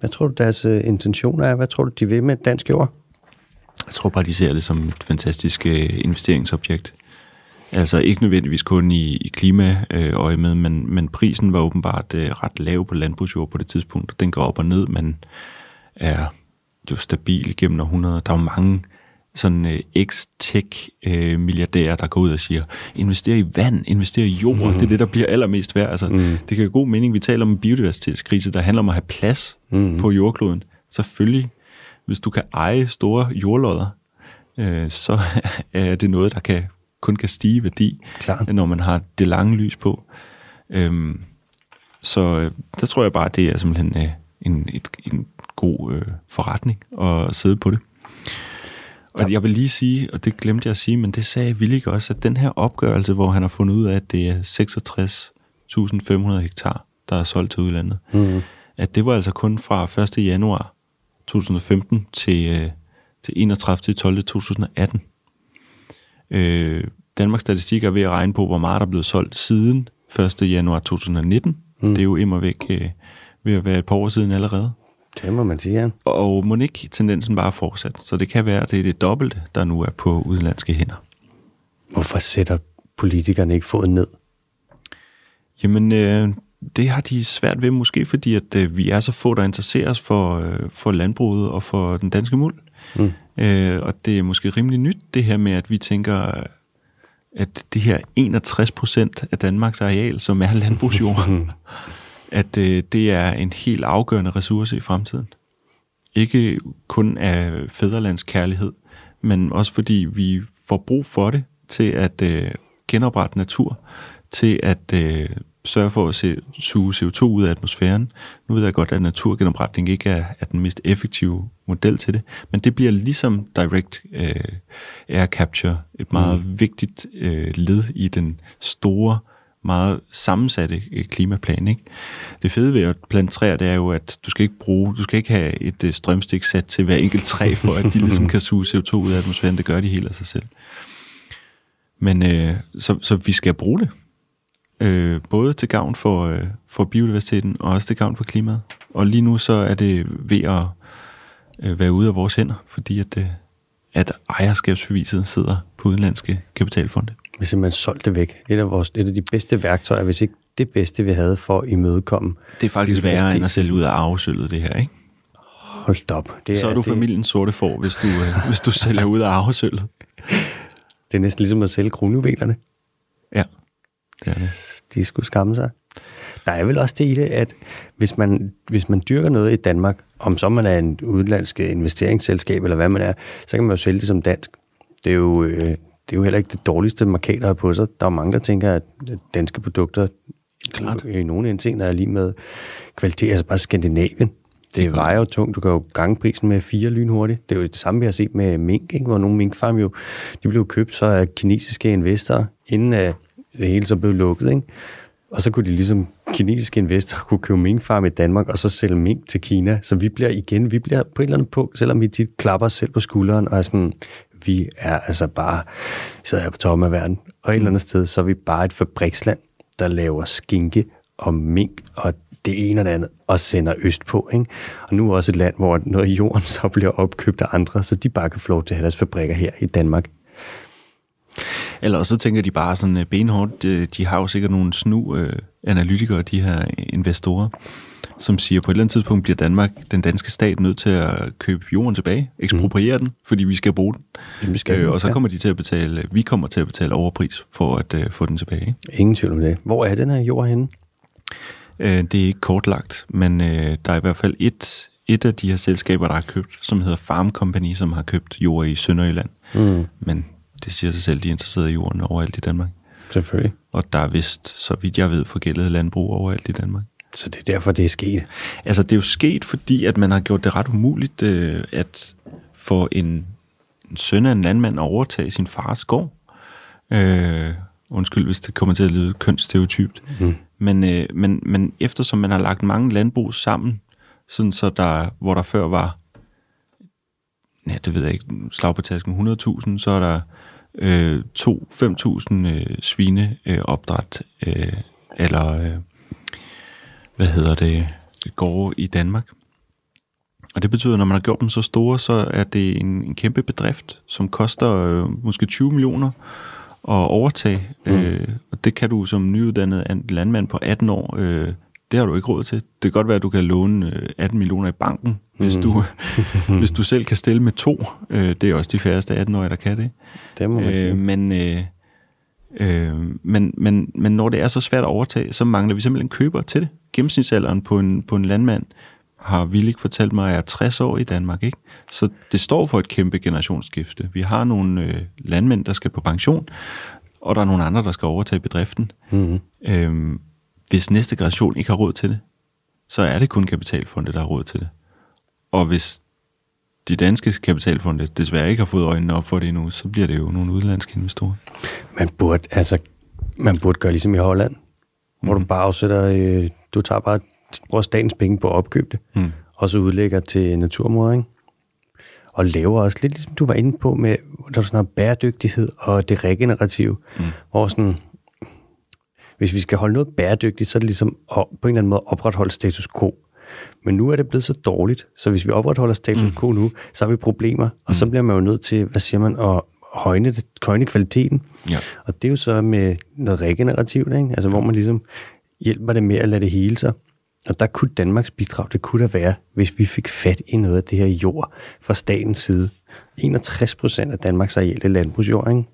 hvad tror du deres øh, intentioner er? Hvad tror du, de vil med dansk jord?
Jeg tror bare, de ser det som et fantastisk øh, investeringsobjekt. Altså ikke nødvendigvis kun i, i klimaøje med, men, men prisen var åbenbart øh, ret lav på landbrugsjord på det tidspunkt. Den går op og ned, men er jo stabil gennem århundreder. Der er jo mange sådan øh, ex-tech øh, der går ud og siger, investere i vand, investere i jord, mm. det er det, der bliver allermest værd. Altså, mm. Det kan god mening, vi taler om en biodiversitetskrise, der handler om at have plads mm. på jordkloden. Selvfølgelig, hvis du kan eje store jordlodder, øh, så er det noget, der kan kun kan stige værdi, Klar. når man har det lange lys på. Øhm, så øh, der tror jeg bare, at det er simpelthen øh, en, et, en god øh, forretning at sidde på det. Og ja. jeg vil lige sige, og det glemte jeg at sige, men det sagde Willig også, at den her opgørelse, hvor han har fundet ud af, at det er 66.500 hektar, der er solgt til udlandet, mm. at det var altså kun fra 1. januar 2015 til, øh, til 31. 12. 2018. Øh, Danmarks Statistik er ved at regne på, hvor meget der er blevet solgt siden 1. januar 2019. Mm. Det er jo immer væk øh, ved at være et par år siden allerede.
Det må man sige, ja.
Og må ikke tendensen bare fortsat. Så det kan være, at det er det dobbelte, der nu er på udenlandske hænder.
Hvorfor sætter politikerne ikke foden ned?
Jamen, øh, det har de svært ved, måske fordi, at øh, vi er så få, der interesserer os for, øh, for landbruget og for den danske muld. Mm. Øh, og det er måske rimelig nyt, det her med, at vi tænker, at det her 61 procent af Danmarks areal, som er landbrugsjord, at øh, det er en helt afgørende ressource i fremtiden. Ikke kun af fædrelandskærlighed, men også fordi vi får brug for det til at øh, genoprette natur, til at øh, sørge for at se, suge CO2 ud af atmosfæren. Nu ved jeg godt, at naturgenopretning ikke er, er den mest effektive model til det, men det bliver ligesom direct øh, air capture et meget mm. vigtigt øh, led i den store meget sammensatte øh, klimaplan. Ikke? Det fede ved at plante træer, det er jo, at du skal ikke bruge, du skal ikke have et øh, strømstik sat til hver enkelt træ, for at de ligesom kan suge CO2 ud af atmosfæren. Det gør de helt af sig selv. Men øh, så, så vi skal bruge det. Øh, både til gavn for, øh, for biodiversiteten, og også til gavn for klimaet. Og lige nu så er det ved at øh, være ude af vores hænder, fordi at, øh, at ejerskabsbeviset sidder på udenlandske kapitalfonde.
Vi simpelthen solgt det væk. Et af, vores, et af de bedste værktøjer, hvis ikke det bedste, vi havde for at imødekomme.
Det er faktisk værre end at sælge ud af arvesølvet, det her, ikke?
Hold op.
Det så er, er du det... familiens sorte for, hvis du, øh, hvis du sælger ud af arvesølvet.
Det er næsten ligesom at sælge kronjuvelerne.
Ja, det er det.
De skulle skamme sig. Der er vel også det i det, at hvis man, hvis man dyrker noget i Danmark, om så man er en udenlandsk investeringsselskab, eller hvad man er, så kan man jo sælge det som dansk. Det er jo, øh, det er jo heller ikke det dårligste markader på sig. Der er mange, der tænker, at danske produkter
Klart.
i nogle der er lige med kvalitet, altså bare Skandinavien. Det ja. vejer jo tungt. Du kan jo gange prisen med fire lynhurtigt. Det er jo det samme, vi har set med mink, ikke? hvor nogle minkfarm jo, de blev købt så af kinesiske investorer, inden at det hele så blev lukket. Ikke? Og så kunne de ligesom, kinesiske investorer kunne købe minkfarm i Danmark, og så sælge mink til Kina. Så vi bliver igen, vi bliver på et eller andet punkt, selvom vi tit klapper os selv på skulderen, og er sådan, vi er altså bare, sidder her på toppen af verden, og et eller andet sted, så er vi bare et fabriksland, der laver skinke og mink, og det ene og det andet, og sender øst på. Ikke? Og nu er også et land, hvor noget af jorden så bliver opkøbt af andre, så de bare kan få lov til at have deres fabrikker her i Danmark.
Eller så tænker de bare sådan øh, benhårdt, de, de har jo sikkert nogle snu øh, analytikere, de her investorer, som siger, på et eller andet tidspunkt bliver Danmark, den danske stat, nødt til at købe jorden tilbage, ekspropriere mm. den, fordi vi skal bruge den. Jamen, skal øh, og så kommer de til at betale, vi kommer til at betale overpris for at øh, få den tilbage.
Ingen tvivl om det. Hvor er den her jord henne?
Øh, det er ikke kortlagt, men øh, der er i hvert fald et, et af de her selskaber, der har købt, som hedder Farm Company, som har købt jord i Sønderjylland. Mm. Men det siger sig selv, de er interesserede i jorden overalt i Danmark.
Selvfølgelig.
Og der er vist, så vidt jeg ved, forgældet landbrug overalt i Danmark.
Så det er derfor, det er sket?
Altså, det er jo sket, fordi at man har gjort det ret umuligt, øh, at få en, en søn af en landmand at overtage sin fars gård. Øh, undskyld, hvis det kommer til at lyde kønsstereotypt. Mm. Men, øh, men, men eftersom man har lagt mange landbrug sammen, sådan så der, hvor der før var, ja, det ved jeg ikke, slag på tasken, 100.000, så er der øh, 2-5.000 øh, svine øh, opdræt, øh, eller øh, hvad hedder det, gårde i Danmark. Og det betyder, at når man har gjort dem så store, så er det en, en kæmpe bedrift, som koster øh, måske 20 millioner at overtage. Mm. Øh, og det kan du som nyuddannet landmand på 18 år, øh, det har du ikke råd til. Det kan godt være, at du kan låne 18 øh, millioner i banken, hvis, mm. du, hvis du selv kan stille med to. Øh, det er også de færreste 18-årige, der kan det.
Det må man sige.
Øh, men, øh, øh, men, men, men når det er så svært at overtage, så mangler vi simpelthen køber til det. Gennemsnitsalderen på en, på en landmand har Willik fortalt mig, at jeg er 60 år i Danmark. Ikke? Så det står for et kæmpe generationsskifte. Vi har nogle øh, landmænd, der skal på pension, og der er nogle andre, der skal overtage bedriften. Mm-hmm. Øhm, hvis næste generation ikke har råd til det, så er det kun kapitalfonde, der har råd til det. Og hvis de danske kapitalfonde desværre ikke har fået øjnene op for det endnu, så bliver det jo nogle udenlandske investorer.
Man burde, altså, man burde gøre ligesom i Holland, mm. hvor du mhm. bare afsætter, øh, du tager bare, bruger statens penge på at opkøbe det, mm. og så udlægger til naturmor, ikke? Og laver også lidt ligesom du var inde på med, der er sådan noget bæredygtighed og det regenerative, mm. hvor sådan, hvis vi skal holde noget bæredygtigt, så er det ligesom at, på en eller anden måde opretholde status quo. Men nu er det blevet så dårligt, så hvis vi opretholder status quo nu, så har vi problemer, og så bliver man jo nødt til, hvad siger man, at højne, det, højne kvaliteten.
Ja.
Og det er jo så med noget regenerativt, ikke? Altså, hvor man ligesom hjælper det med at lade det hele sig. Og der kunne Danmarks bidrag, det kunne da være, hvis vi fik fat i noget af det her jord fra statens side. 61 procent af Danmarks areal er landbrugsjord, ikke?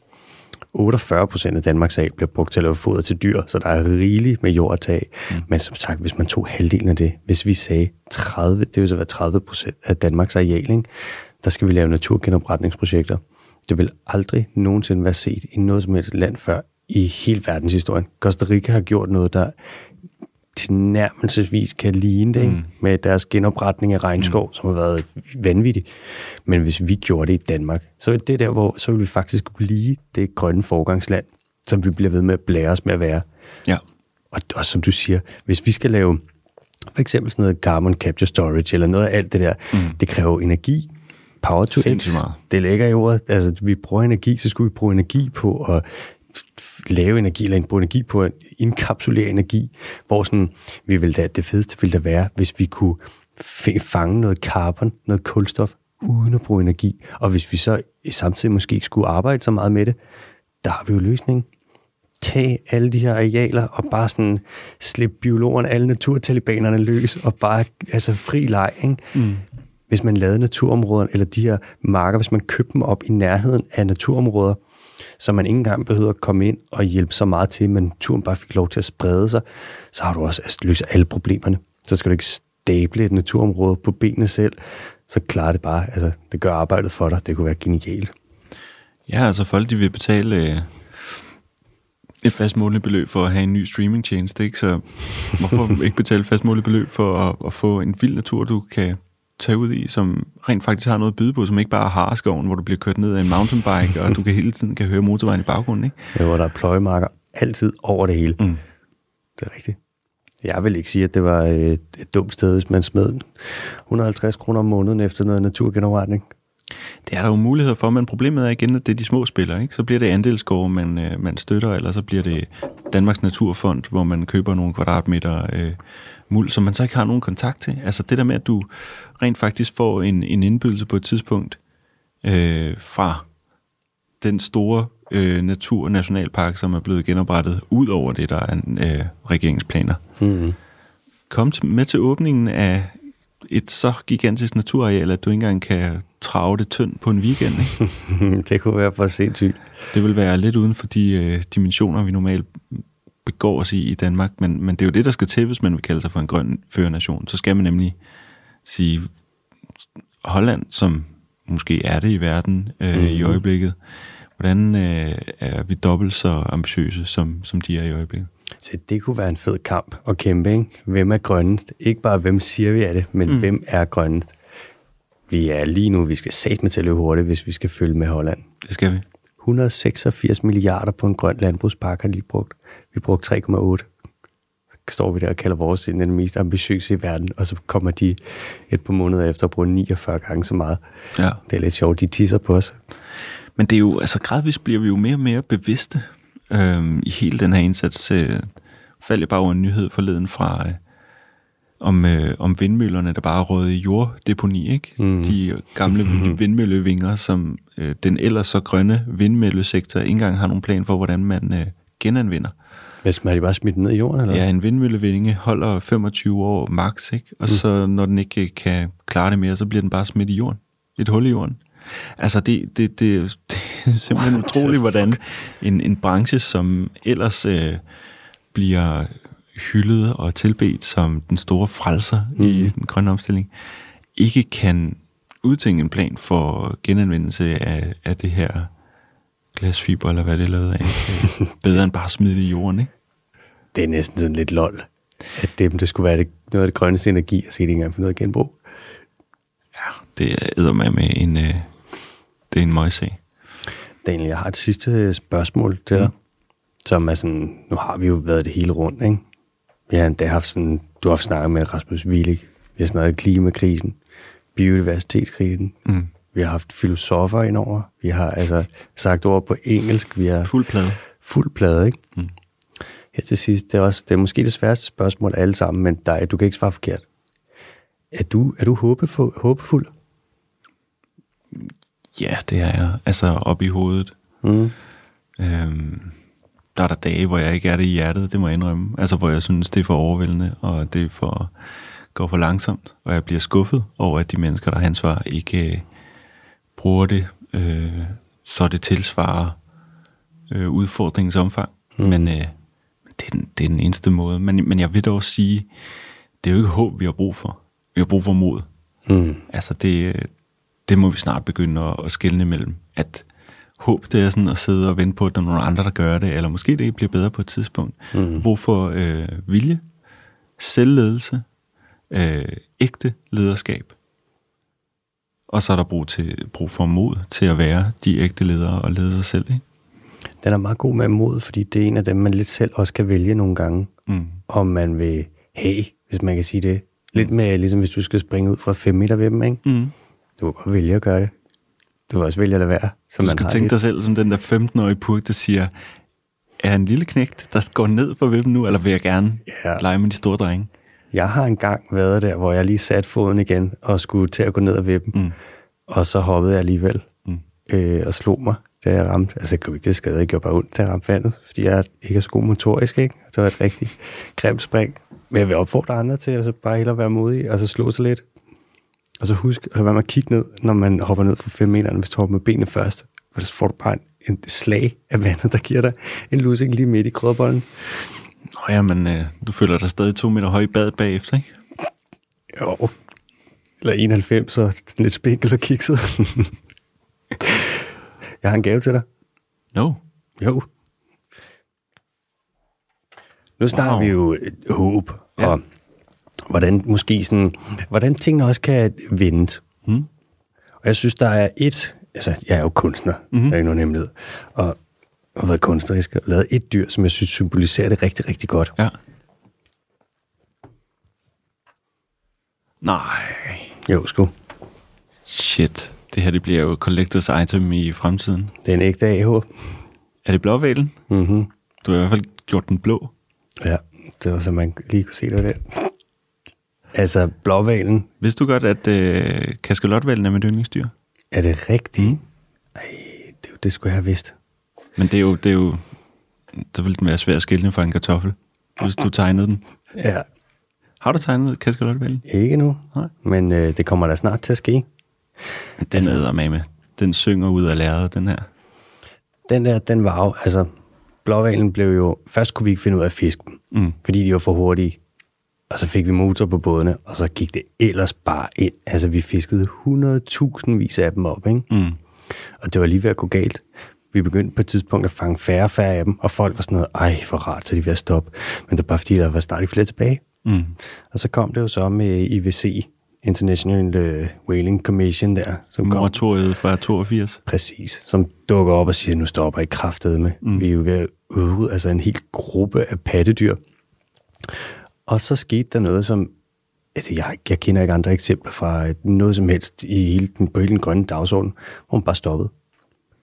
48 procent af Danmarks areal bliver brugt til at lave foder til dyr, så der er rigeligt med jord at tage. Mm. Men som sagt, hvis man tog halvdelen af det, hvis vi sagde 30, det vil så være 30 procent af Danmarks areal, ikke? der skal vi lave naturgenopretningsprojekter. Det vil aldrig nogensinde være set i noget som helst land før i hele verdenshistorien. Costa Rica har gjort noget, der tilnærmelsesvis kan ligne det, mm. med deres genopretning af regnskov, mm. som har været vanvittig. Men hvis vi gjorde det i Danmark, så er det der, hvor så vil vi faktisk blive det grønne forgangsland, som vi bliver ved med at blære os med at være.
Ja.
Og, og som du siger, hvis vi skal lave for eksempel sådan noget carbon capture storage, eller noget af alt det der, mm. det kræver energi, power to x. Det ligger i ordet. Altså, vi bruger energi, så skulle vi bruge energi på at lave energi, eller bruge energi på at indkapsulere energi, hvor sådan, vi vil da, det fedeste ville da være, hvis vi kunne fange noget carbon, noget kulstof, uden at bruge energi. Og hvis vi så samtidig måske ikke skulle arbejde så meget med det, der har vi jo løsningen. Tag alle de her arealer og bare sådan slippe biologerne, alle naturtalibanerne løs og bare altså fri leg. Ikke? Mm. Hvis man lavede naturområderne, eller de her marker, hvis man købte dem op i nærheden af naturområder, så man ikke engang behøver at komme ind og hjælpe så meget til, men turen bare fik lov til at sprede sig, så har du også at løst alle problemerne. Så skal du ikke stable et naturområde på benene selv, så klarer det bare. Altså, det gør arbejdet for dig. Det kunne være genialt.
Ja, altså folk de vil betale øh, et fast månedligt beløb for at have en ny streamingtjeneste, ikke? Så hvorfor ikke betale et fast månedligt beløb for at, at få en vild natur, du kan tage ud i, som rent faktisk har noget at byde på, som ikke bare er Harskoven, hvor du bliver kørt ned af en mountainbike, og du kan hele tiden kan høre motorvejen i baggrunden, ikke?
Ja, hvor der er pløjemarker altid over det hele. Mm. Det er rigtigt. Jeg vil ikke sige, at det var et, et dumt sted, hvis man smed 150 kroner om måneden efter noget naturgenopretning.
Det er der jo muligheder for, men problemet er igen, at det er de små spillere. Ikke? Så bliver det andelsgård, man, øh, man støtter, eller så bliver det Danmarks Naturfond, hvor man køber nogle kvadratmeter øh, muld, som man så ikke har nogen kontakt til. Altså det der med, at du rent faktisk får en, en indbydelse på et tidspunkt øh, fra den store øh, natur- nationalpark, som er blevet genoprettet, ud over det, der er øh, regeringsplaner. Mm-hmm. Kom til, med til åbningen af et så gigantisk naturareal, at du ikke engang kan trave det tynd på en weekend.
Ikke? det kunne være for sindssygt.
Det vil være lidt uden for de øh, dimensioner, vi normalt begår os i i Danmark, men, men det er jo det, der skal til, hvis man vil kalde sig for en grøn førernation. Så skal man nemlig sige, Holland, som måske er det i verden øh, mm-hmm. i mhm. øjeblikket, hvordan øh, er vi dobbelt så ambitiøse, som, som de er i øjeblikket?
Så det kunne være en fed kamp at kæmpe, ikke? Hvem er grønnest? Ikke bare, hvem siger vi er det, men mm. hvem er grønnest? Vi er lige nu, vi skal sat med til at løbe hurtigt, hvis vi skal følge med Holland.
Det skal vi.
186 milliarder på en grøn landbrugspark har de brugt. Vi brugte 3,8. Står vi der og kalder vores den mest ambitiøse i verden, og så kommer de et par måneder efter at bruge 49 gange så meget. Ja. Det er lidt sjovt, de tisser på os.
Men det er jo, altså gradvist bliver vi jo mere og mere bevidste øhm, i hele den her indsats. Øh, faldt jeg bare over en nyhed forleden fra, øh, om, øh, om vindmøllerne, der bare råd i jorddeponi, ikke? Mm. De gamle vindmøllevinger, som øh, den ellers så grønne vindmøllesektor ikke engang har nogen plan for, hvordan man øh, genanvinder.
Hvad skal man bare smidt ned i jorden? Eller?
Ja, en vindmøllevinge holder 25 år max, ikke? Og mm. så når den ikke kan klare det mere, så bliver den bare smidt i jorden. Et hul i jorden. Altså, det, det, det, det er simpelthen utroligt, hvordan en, en branche, som ellers øh, bliver hyldet og tilbedt som den store frelser mm. i den grønne omstilling, ikke kan udtænke en plan for genanvendelse af, af det her glasfiber, eller hvad det er lavet af. Bedre end bare at smide det i jorden, ikke?
Det er næsten sådan lidt lol, at det, det skulle være det, noget af det grønneste energi, at se det engang for noget genbrug.
Ja, det er med med en, øh, det er en møjsag.
Daniel, jeg har et sidste spørgsmål til dig, mm. som er sådan, nu har vi jo været det hele rundt, ikke? Vi har endda haft sådan, du har haft snakket med Rasmus Willig, vi har snakket klimakrisen, biodiversitetskrisen, mm. vi har haft filosofer indover, vi har altså sagt ord på engelsk, vi har...
Fuld plade.
Fuld plade, ikke? Mm. Her til sidst, det er, også, det er måske det sværeste spørgsmål af alle sammen, men der, du kan ikke svare forkert. Er du, er du håbefuld? håbefuld?
Ja, det er jeg. Altså op i hovedet.
Mm.
Øhm, der er der dage, hvor jeg ikke er det i hjertet, det må jeg indrømme. Altså, hvor jeg synes, det er for overvældende, og det er for, går for langsomt, og jeg bliver skuffet over, at de mennesker, der har ansvar, ikke øh, bruger det, øh, så det tilsvarer øh, udfordringens omfang. Mm. Men øh, det, er den, det er den eneste måde. Men, men jeg vil dog sige, det er jo ikke håb, vi har brug for. Vi har brug for mod.
Mm.
Altså, det, det må vi snart begynde at, at skille imellem. At håb, det er sådan at sidde og vente på, at der er nogle andre, der gør det, eller måske det bliver bedre på et tidspunkt.
Mm.
Brug for øh, vilje, selvledelse, øh, ægte lederskab. Og så er der brug, til, brug for mod til at være de ægte ledere og lede sig selv. Ikke?
Den er meget god med mod, fordi det er en af dem, man lidt selv også kan vælge nogle gange,
Mm.
om man vil have, hvis man kan sige det. Lidt med, ligesom hvis du skal springe ud fra 5 meter ved dem, ikke?
Mm.
Du kan godt vælge at gøre det. Du kan også vælge at lade være, så
Du
man
skal
har
tænke
lidt.
dig selv som den der 15-årige purk, der siger, er en lille knægt, der går ned for hvem nu, eller vil jeg gerne
Ja.
lege med de store drenge?
Jeg har engang været der, hvor jeg lige satte foden igen, og skulle til at gå ned og vippe dem.
Mm.
Og så hoppede jeg alligevel,
Mm.
øh, og slog mig, da jeg ramte. Altså, jeg kunne ikke det skade, jeg gjorde bare ondt, da jeg ramte vandet, fordi jeg ikke er så god motorisk, ikke? Det var et rigtig grimt spring. Men jeg vil opfordre andre til at så bare hellere være modig, og så slå sig lidt. Og så husk at være med at kigge ned, når man hopper ned fra 5 meter, hvis du hopper med benene først. For så får du bare en, en slag af vandet, der giver dig en lussing lige midt i krødbollen.
Nå ja, men øh, du føler dig stadig to meter høj i badet bagefter, ikke?
Jo. Eller 91, så lidt spinkel og kikset. jeg har en gave til dig.
No.
Jo. Nu snakker
Wow.
vi jo øh, håb,
Ja.
og hvordan måske sådan, hvordan tingene også kan vende.
Mm.
Og jeg synes, der er et, altså jeg er jo kunstner,
Mhm.
mm-hmm. er ikke nogen hemmelighed, og har været kunstnerisk og lavet et dyr, som jeg synes symboliserer det rigtig, rigtig godt.
Ja. Nej.
Jo, sgu.
Shit. Det her det bliver jo collectors item i fremtiden.
Det er en ægte AH.
Er det blåvalen?
Mm-hmm.
Du har i hvert fald gjort den blå.
Ja, det var så man lige kunne se det der. Altså, blåvalen,
Vidste du godt, at øh, kaskelotvalen er mit yndlingsdyr?
er det rigtigt? Mm. Ej, det, det skulle jeg have vidst.
Men det er jo, det er jo, der vil den være svær at skille fra en kartoffel, hvis du tegnede den.
Ja.
Har du tegnet kaskelotvalen?
Ikke nu,
Nej.
men øh, det kommer da snart til at ske.
Den altså, med. Den synger ud af lærredet, den her.
Den der, den var jo, altså, blåvalen blev jo, først kunne vi ikke finde ud af at fiske dem,
Mm.
fordi de var for hurtige. Og så fik vi motor på bådene, og så gik det ellers bare ind. Altså, vi fiskede 100.000 vis af dem op, ikke?
Mm.
Og det var lige ved at gå galt. Vi begyndte på et tidspunkt at fange færre og færre af dem, og folk var sådan noget, ej, for rart, så de ved at stoppe. Men det var bare fordi, der var snart ikke flere tilbage.
Mm.
Og så kom det jo så med IWC, International uh, Whaling Commission der, som kom
Moratoriet fra 82.
præcis, som dukker op og siger, nu stopper I kraftet med. Mm. Vi er jo ved at udrydde altså en hel gruppe af pattedyr. Og så skete der noget, som altså jeg, jeg kender ikke andre eksempler fra et- noget som helst i hele den, på hele den grønne dagsorden, hvor man bare stoppede.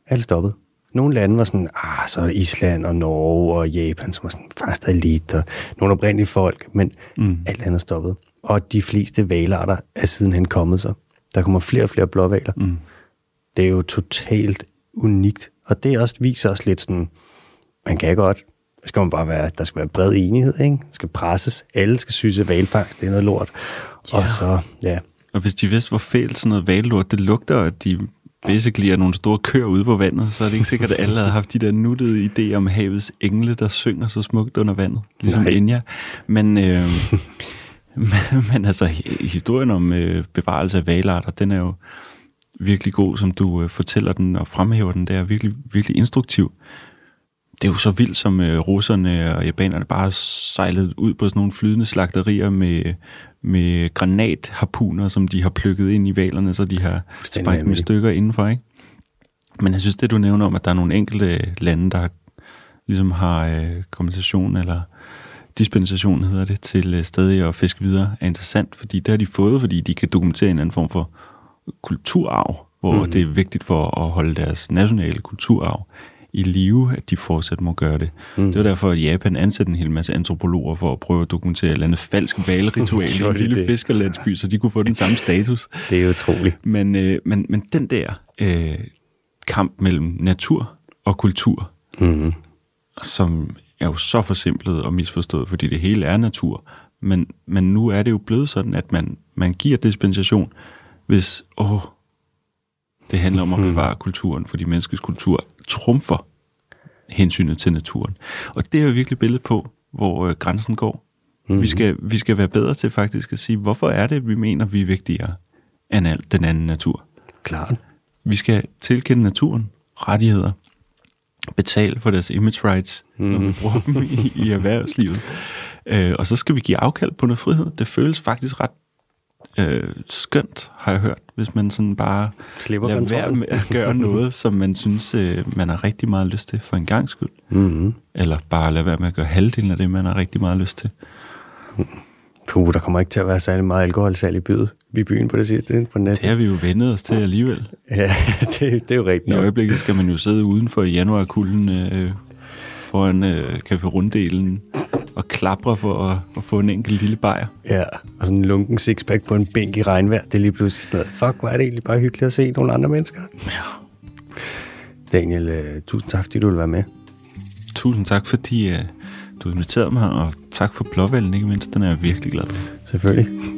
Alle stoppede. Nogle lande var sådan, ah, så er det Island og Norge og Japan, som var sådan fast lidt, og nogle oprindelige folk, men mm. alt andet stoppede. Og de fleste valarter er sidenhen kommet så. Der kommer flere og flere blåvaler.
Mm.
Det er jo totalt unikt. Og det også viser os lidt sådan, man kan godt, der skal man bare være, der skal være bred enighed, ikke? Der skal presses. Alle skal synes, at valfangst det er noget lort.
Ja.
Og så, ja,
Og hvis de vidste, hvor fælt sådan noget vallort det lugter, at de basically er nogle store køer ude på vandet, så er det ikke sikkert, at alle havde haft de der nuttede idéer om havets engle, der synger så smukt under vandet, ligesom
Nej.
Enya. Men, øh, men, altså, hi- historien om øh, bevarelse af valarter, den er jo virkelig god, som du øh, fortæller den og fremhæver den. Det er virkelig, virkelig instruktiv. Det er jo så vildt, som øh, russerne og japanerne bare sejlede ud på sådan nogle flydende slagterier med, med granatharpuner, som de har plukket ind i valerne, så de har sprængt med stykker indenfor, ikke? Men jeg synes, det du nævner om, at der er nogle enkelte lande, der ligesom har øh, kompensation eller dispensation, hedder det, til øh, stadig at fiske videre, er interessant, fordi det har de fået, fordi de kan dokumentere en anden form for kulturarv, hvor mm. det er vigtigt for at holde deres nationale kulturarv i live, at de fortsat må gøre det. Mm. Det var derfor, at Japan ansatte en hel masse antropologer for at prøve at dokumentere et eller andet falsk valritual i en lille fiskerlandsby, så de kunne få den samme status.
Det er utroligt.
Men, øh, men, men den der øh, kamp mellem natur og kultur, mm. som er jo så forsimplet og misforstået, fordi det hele er natur, men, men nu er det jo blevet sådan, at man, man giver dispensation, hvis åh, det handler om at hmm. bevare kulturen, fordi menneskets kultur trumfer hensynet til naturen. Og det er jo virkelig billedet på, hvor øh, grænsen går. Mm. Vi, skal, vi skal være bedre til faktisk at sige, hvorfor er det, vi mener, vi er vigtigere end alt den anden natur.
Klart.
Vi skal tilkende naturen rettigheder, betale for deres image rights, mm. når vi hmm. bruger dem i, i erhvervslivet. Øh, og så skal vi give afkald på noget frihed. Det føles faktisk ret øh, skønt, har jeg hørt, hvis man sådan bare
Slipper lader
være med at gøre noget, som man synes, øh, man har rigtig meget lyst til for en gang skyld. Mm-hmm. Eller bare lade være med at gøre halvdelen af det, man har rigtig meget lyst til.
Puh, der kommer ikke til at være særlig meget alkoholsalg i, byen, i byen på det sidste på nettet.
Det har vi jo vendet os til alligevel.
Ja, det, det er jo rigtigt.
I øjeblikket skal man jo sidde udenfor i januarkulden øh, foran øh, Café Runddelen og klapre for at, at få en enkelt lille bajer.
Ja, og sådan en lunken sixpack på en bænk i regnvejr, det er lige pludselig sådan noget. Fuck, hvor er det egentlig bare hyggeligt at se nogle andre mennesker. Ja. Daniel, uh, tusind tak, fordi du vil være med.
Tusind tak, fordi uh, du inviterede mig, og tak for blåvalgen, ikke mindst. Den er jeg virkelig glad for.
Selvfølgelig.